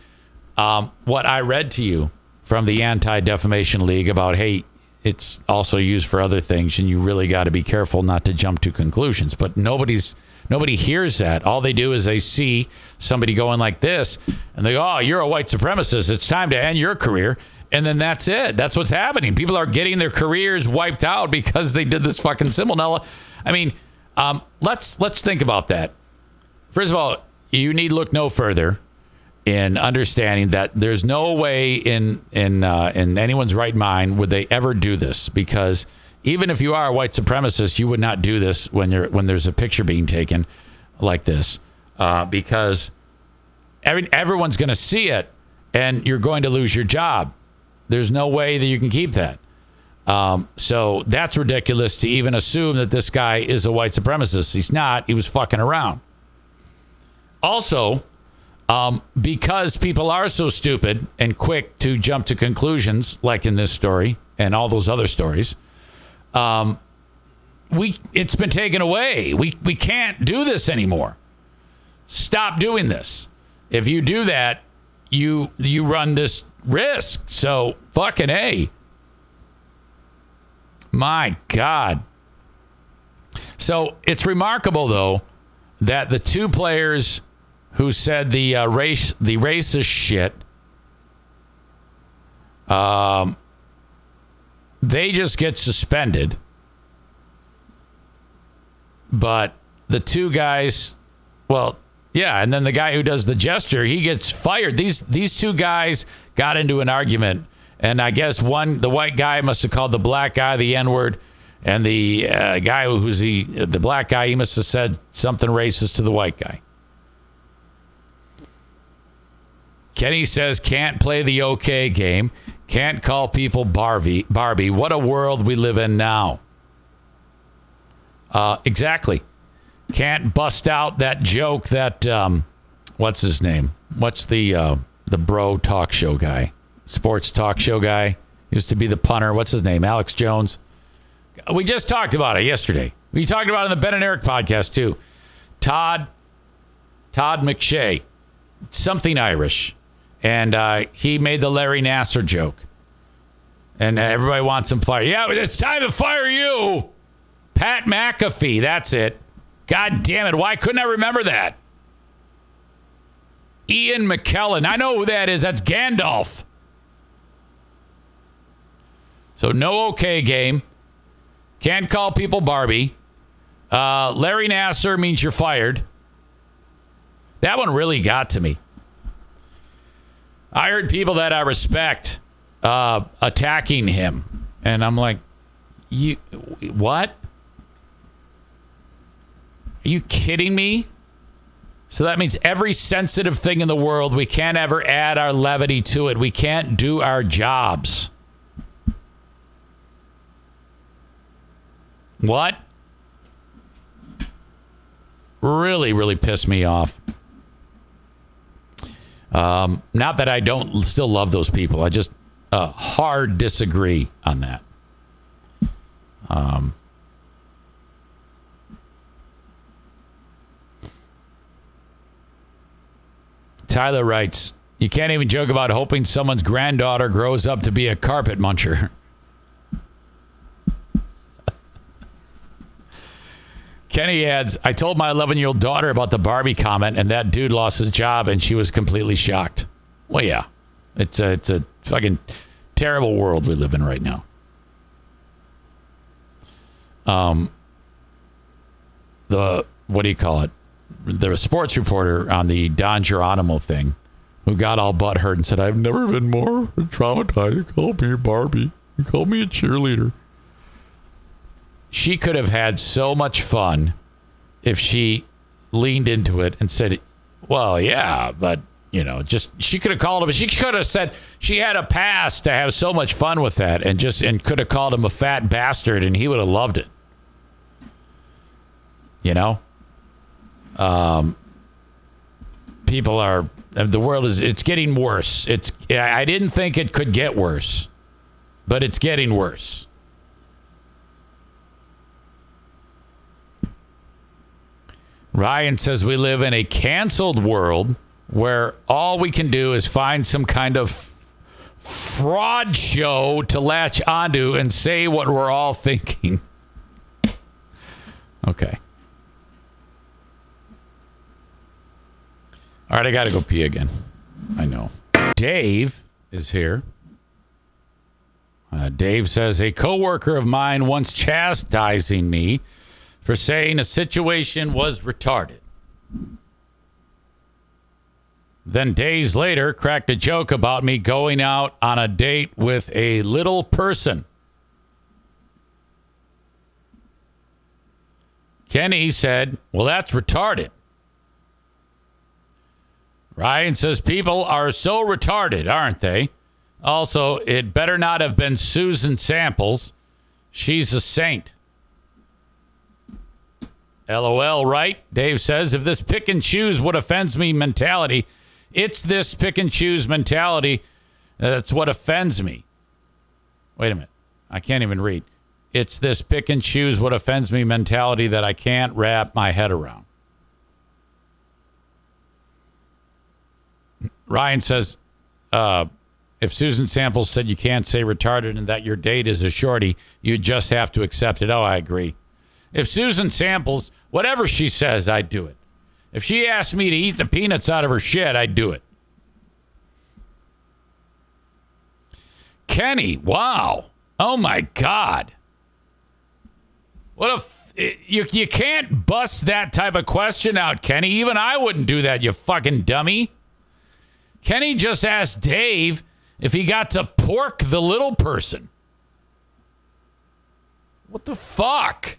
um, what I read to you from the Anti Defamation League about, hey, it's also used for other things, and you really got to be careful not to jump to conclusions. But nobody's nobody hears that. All they do is they see somebody going like this, and they go, "Oh, you're a white supremacist. It's time to end your career." And then that's it. That's what's happening. People are getting their careers wiped out because they did this fucking symbol. Now, I mean, um, let's let's think about that. First of all, you need look no further in understanding that there's no way in in uh, in anyone's right mind would they ever do this because even if you are a white supremacist, you would not do this when you're when there's a picture being taken like this uh, because every, everyone's going to see it and you're going to lose your job. There's no way that you can keep that. Um, so that's ridiculous to even assume that this guy is a white supremacist. He's not. He was fucking around. Also, um, because people are so stupid and quick to jump to conclusions, like in this story and all those other stories, um, we it's been taken away. We we can't do this anymore. Stop doing this. If you do that, you you run this risk. So fucking a. My God. So it's remarkable though that the two players who said the uh, race the racist shit um they just get suspended but the two guys well yeah and then the guy who does the gesture he gets fired these these two guys got into an argument and i guess one the white guy must have called the black guy the n word And the uh, guy who's the the black guy, he must have said something racist to the white guy. Kenny says can't play the okay game, can't call people Barbie. Barbie, what a world we live in now. Uh, exactly. Can't bust out that joke that um, what's his name? What's the uh, the bro talk show guy? Sports talk show guy used to be the punter. What's his name? Alex Jones. We just talked about it yesterday. We talked about it in the Ben and Eric podcast too. Todd Todd McShay, something Irish, and uh, he made the Larry Nassar joke, and everybody wants him fired. Yeah, it's time to fire you, Pat McAfee. That's it. God damn it! Why couldn't I remember that? Ian McKellen. I know who that is. That's Gandalf. So no okay game. Can't call people Barbie. Uh, Larry Nassar means you're fired. That one really got to me. I heard people that I respect uh, attacking him, and I'm like, you what? Are you kidding me? So that means every sensitive thing in the world, we can't ever add our levity to it. We can't do our jobs. What? Really, really pissed me off. Um, not that I don't still love those people. I just uh, hard disagree on that. Um, Tyler writes, You can't even joke about hoping someone's granddaughter grows up to be a carpet muncher. Kenny adds, I told my 11 year old daughter about the Barbie comment, and that dude lost his job, and she was completely shocked. Well, yeah, it's a, it's a fucking terrible world we live in right now. Um, the, what do you call it? The sports reporter on the Don Geronimo thing who got all butthurt and said, I've never been more traumatized. Called me Barbie. You me a cheerleader she could have had so much fun if she leaned into it and said, "Well, yeah, but you know, just she could have called him. She could have said she had a pass to have so much fun with that, and just and could have called him a fat bastard, and he would have loved it. You know, um, people are the world is it's getting worse. It's I didn't think it could get worse, but it's getting worse. Ryan says we live in a canceled world where all we can do is find some kind of fraud show to latch onto and say what we're all thinking. Okay. All right, I got to go pee again. I know. Dave is here. Uh, Dave says a coworker of mine once chastising me for saying a situation was retarded. Then days later, cracked a joke about me going out on a date with a little person. Kenny said, Well, that's retarded. Ryan says, People are so retarded, aren't they? Also, it better not have been Susan Samples. She's a saint. LOL, right? Dave says, if this pick and choose what offends me mentality, it's this pick and choose mentality that's what offends me. Wait a minute. I can't even read. It's this pick and choose what offends me mentality that I can't wrap my head around. Ryan says, uh, if Susan Samples said you can't say retarded and that your date is a shorty, you just have to accept it. Oh, I agree. If Susan Samples, whatever she says, I'd do it. If she asked me to eat the peanuts out of her shit, I'd do it. Kenny, wow. Oh my God. What a. F- you, you can't bust that type of question out, Kenny. Even I wouldn't do that, you fucking dummy. Kenny just asked Dave if he got to pork the little person. What the fuck?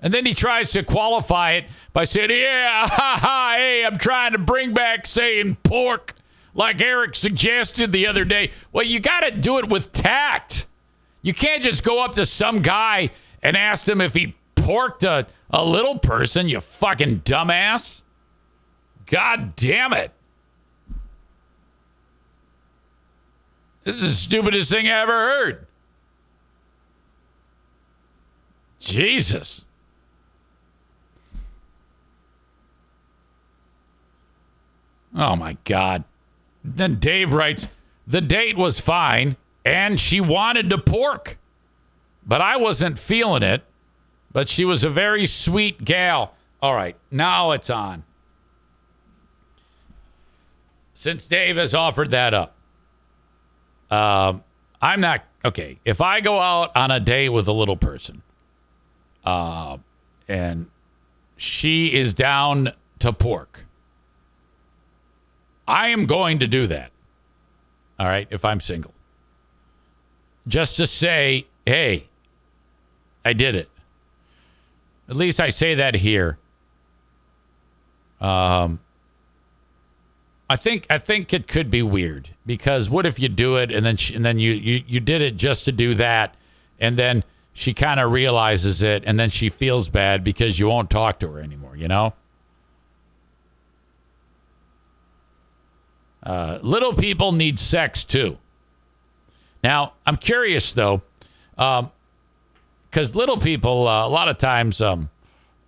And then he tries to qualify it by saying, Yeah, ha ha, hey, I'm trying to bring back saying pork like Eric suggested the other day. Well, you got to do it with tact. You can't just go up to some guy and ask him if he porked a, a little person, you fucking dumbass. God damn it. This is the stupidest thing I ever heard. Jesus. Oh my God. Then Dave writes, the date was fine and she wanted to pork, but I wasn't feeling it. But she was a very sweet gal. All right, now it's on. Since Dave has offered that up, um, I'm not okay. If I go out on a date with a little person, uh, and she is down to pork, I am going to do that. All right, if I'm single, just to say, hey, I did it. At least I say that here. Um, I think I think it could be weird because what if you do it and then she, and then you, you you did it just to do that, and then she kind of realizes it and then she feels bad because you won't talk to her anymore. You know. Uh, little people need sex too. Now I'm curious though. Um, because little people uh, a lot of times um,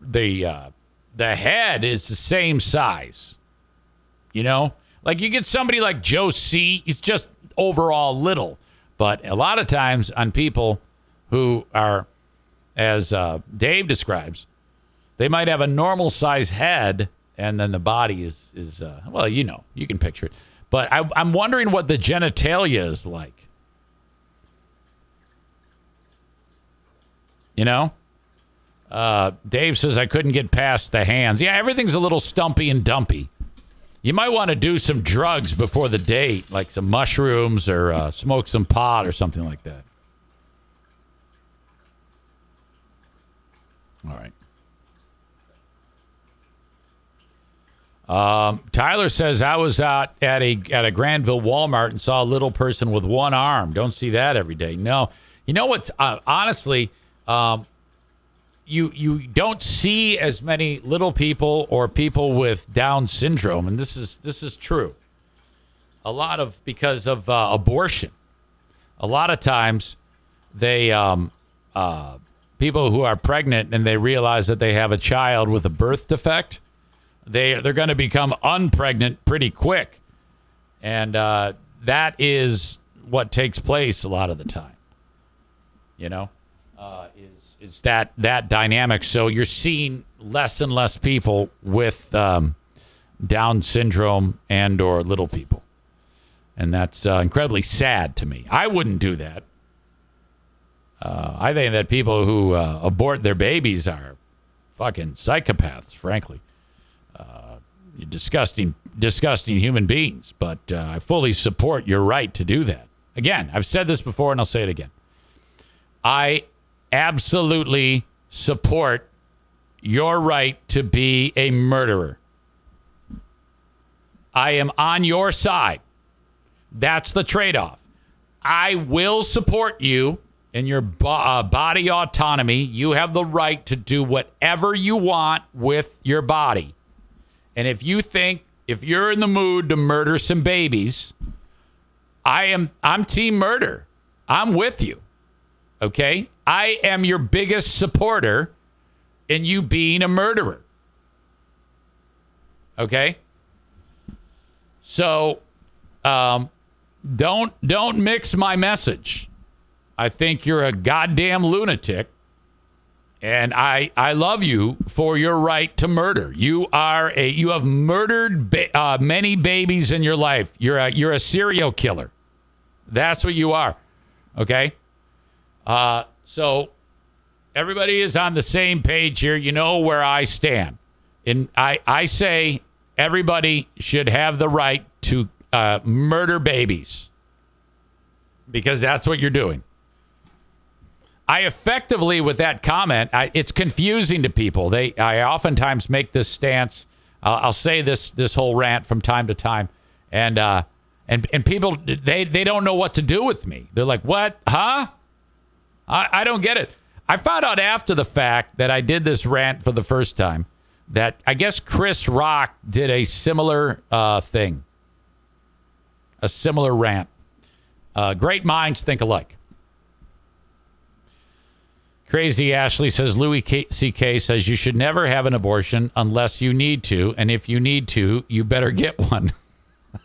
the uh, the head is the same size. You know, like you get somebody like Joe C. He's just overall little, but a lot of times on people who are, as uh, Dave describes, they might have a normal size head, and then the body is is uh, well, you know, you can picture it. But I, I'm wondering what the genitalia is like. You know? Uh, Dave says I couldn't get past the hands. Yeah, everything's a little stumpy and dumpy. You might want to do some drugs before the date, like some mushrooms or uh, smoke some pot or something like that. All right. Um, Tyler says I was out at a at a Granville Walmart and saw a little person with one arm. Don't see that every day. No, you know what's uh, honestly, um, you you don't see as many little people or people with Down syndrome, and this is this is true. A lot of because of uh, abortion. A lot of times, they um, uh, people who are pregnant and they realize that they have a child with a birth defect they they're going to become unpregnant pretty quick, and uh, that is what takes place a lot of the time. You know, uh, is that that dynamic? So you're seeing less and less people with um, Down syndrome and or little people, and that's uh, incredibly sad to me. I wouldn't do that. Uh, I think that people who uh, abort their babies are fucking psychopaths, frankly disgusting, disgusting human beings. But uh, I fully support your right to do that. Again, I've said this before and I'll say it again. I absolutely support your right to be a murderer. I am on your side. That's the trade off. I will support you in your bo- uh, body autonomy. You have the right to do whatever you want with your body. And if you think if you're in the mood to murder some babies, I am I'm team murder. I'm with you. Okay? I am your biggest supporter in you being a murderer. Okay? So um don't don't mix my message. I think you're a goddamn lunatic and I I love you for your right to murder. You are a you have murdered ba- uh, many babies in your life. You're a you're a serial killer. That's what you are. Okay. Uh, so everybody is on the same page here. You know where I stand, and I I say everybody should have the right to uh, murder babies because that's what you're doing. I effectively, with that comment, I, it's confusing to people. They, I oftentimes make this stance. Uh, I'll say this this whole rant from time to time, and uh, and and people they they don't know what to do with me. They're like, "What? Huh? I, I don't get it." I found out after the fact that I did this rant for the first time that I guess Chris Rock did a similar uh, thing, a similar rant. Uh, great minds think alike. Crazy Ashley says Louis C.K. says you should never have an abortion unless you need to, and if you need to, you better get one.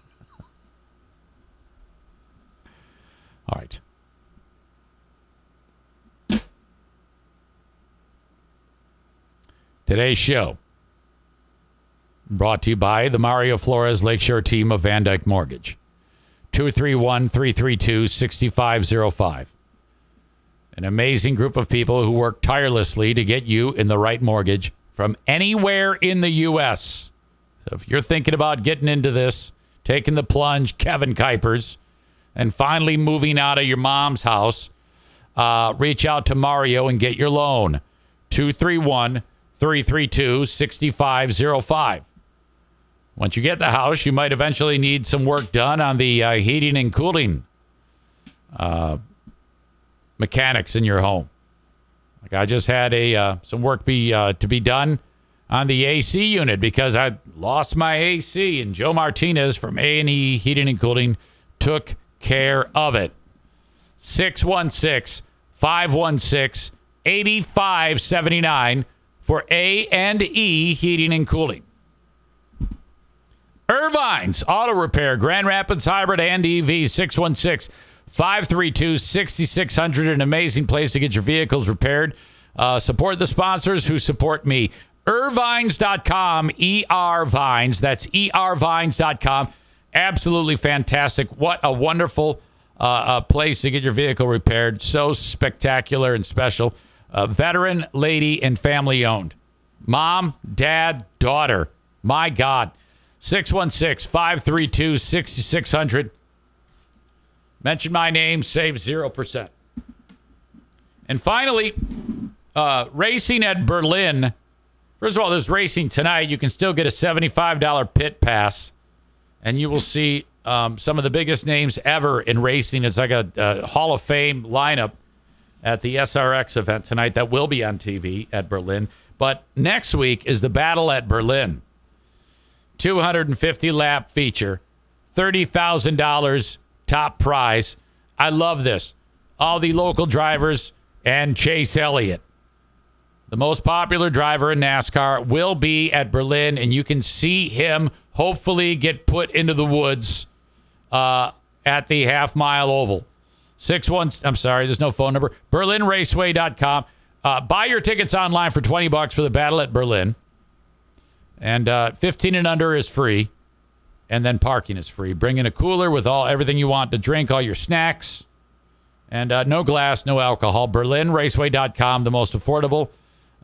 All right. Today's show brought to you by the Mario Flores Lakeshore team of VanDyk Mortgage. 231 332 6505. An amazing group of people who work tirelessly to get you in the right mortgage from anywhere in the U.S. So if you're thinking about getting into this, taking the plunge, Kevin Kuipers, and finally moving out of your mom's house, uh, reach out to Mario and get your loan. 231 332 6505. Once you get the house, you might eventually need some work done on the uh, heating and cooling uh, mechanics in your home. Like I just had a uh, some work be uh, to be done on the AC unit because I lost my AC, and Joe Martinez from A and E Heating and Cooling took care of it. 616 516 8579 for A and E Heating and Cooling. Ervine's Auto Repair, Grand Rapids Hybrid and EV 616 532 6600. An amazing place to get your vehicles repaired. Uh, support the sponsors who support me. Ervines.com, ER Vines. That's ERVines.com. Absolutely fantastic. What a wonderful uh, uh, place to get your vehicle repaired. So spectacular and special. Uh, veteran, lady, and family owned. Mom, dad, daughter. My God. 616 532 6600. Mention my name, save 0%. And finally, uh, racing at Berlin. First of all, there's racing tonight. You can still get a $75 pit pass, and you will see um, some of the biggest names ever in racing. It's like a, a Hall of Fame lineup at the SRX event tonight that will be on TV at Berlin. But next week is the battle at Berlin. 250 lap feature, $30,000 top prize. I love this. All the local drivers and Chase Elliott, the most popular driver in NASCAR, will be at Berlin, and you can see him hopefully get put into the woods uh, at the half mile oval. Six one. I'm sorry, there's no phone number. BerlinRaceway.com. Uh, buy your tickets online for 20 bucks for the battle at Berlin. And uh, 15 and under is free. And then parking is free. Bring in a cooler with all everything you want to drink, all your snacks. And uh, no glass, no alcohol. BerlinRaceway.com, the most affordable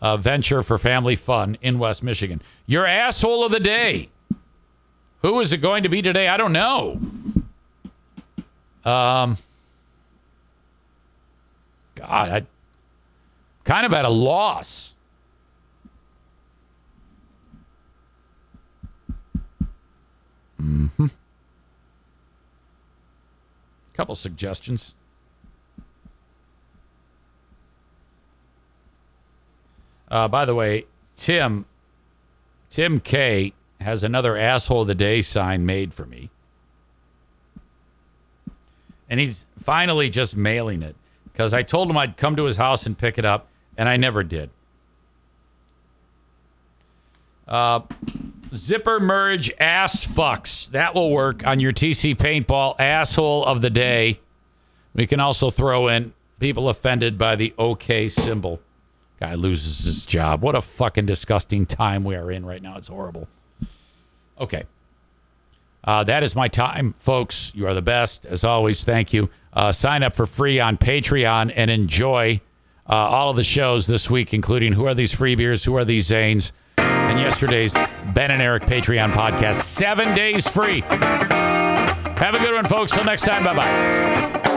uh, venture for family fun in West Michigan. Your asshole of the day. Who is it going to be today? I don't know. Um, God, I kind of at a loss. Mm-hmm. Couple suggestions. Uh, by the way, Tim, Tim K has another asshole of the day sign made for me. And he's finally just mailing it because I told him I'd come to his house and pick it up, and I never did. Uh, zipper merge ass fucks. That will work on your TC paintball asshole of the day. We can also throw in people offended by the OK symbol. Guy loses his job. What a fucking disgusting time we are in right now. It's horrible. Okay. Uh, that is my time, folks. You are the best. As always, thank you. Uh, sign up for free on Patreon and enjoy uh, all of the shows this week, including Who Are These Free Beers? Who Are These Zanes? And yesterday's Ben and Eric Patreon podcast. Seven days free. Have a good one, folks. Till next time. Bye bye.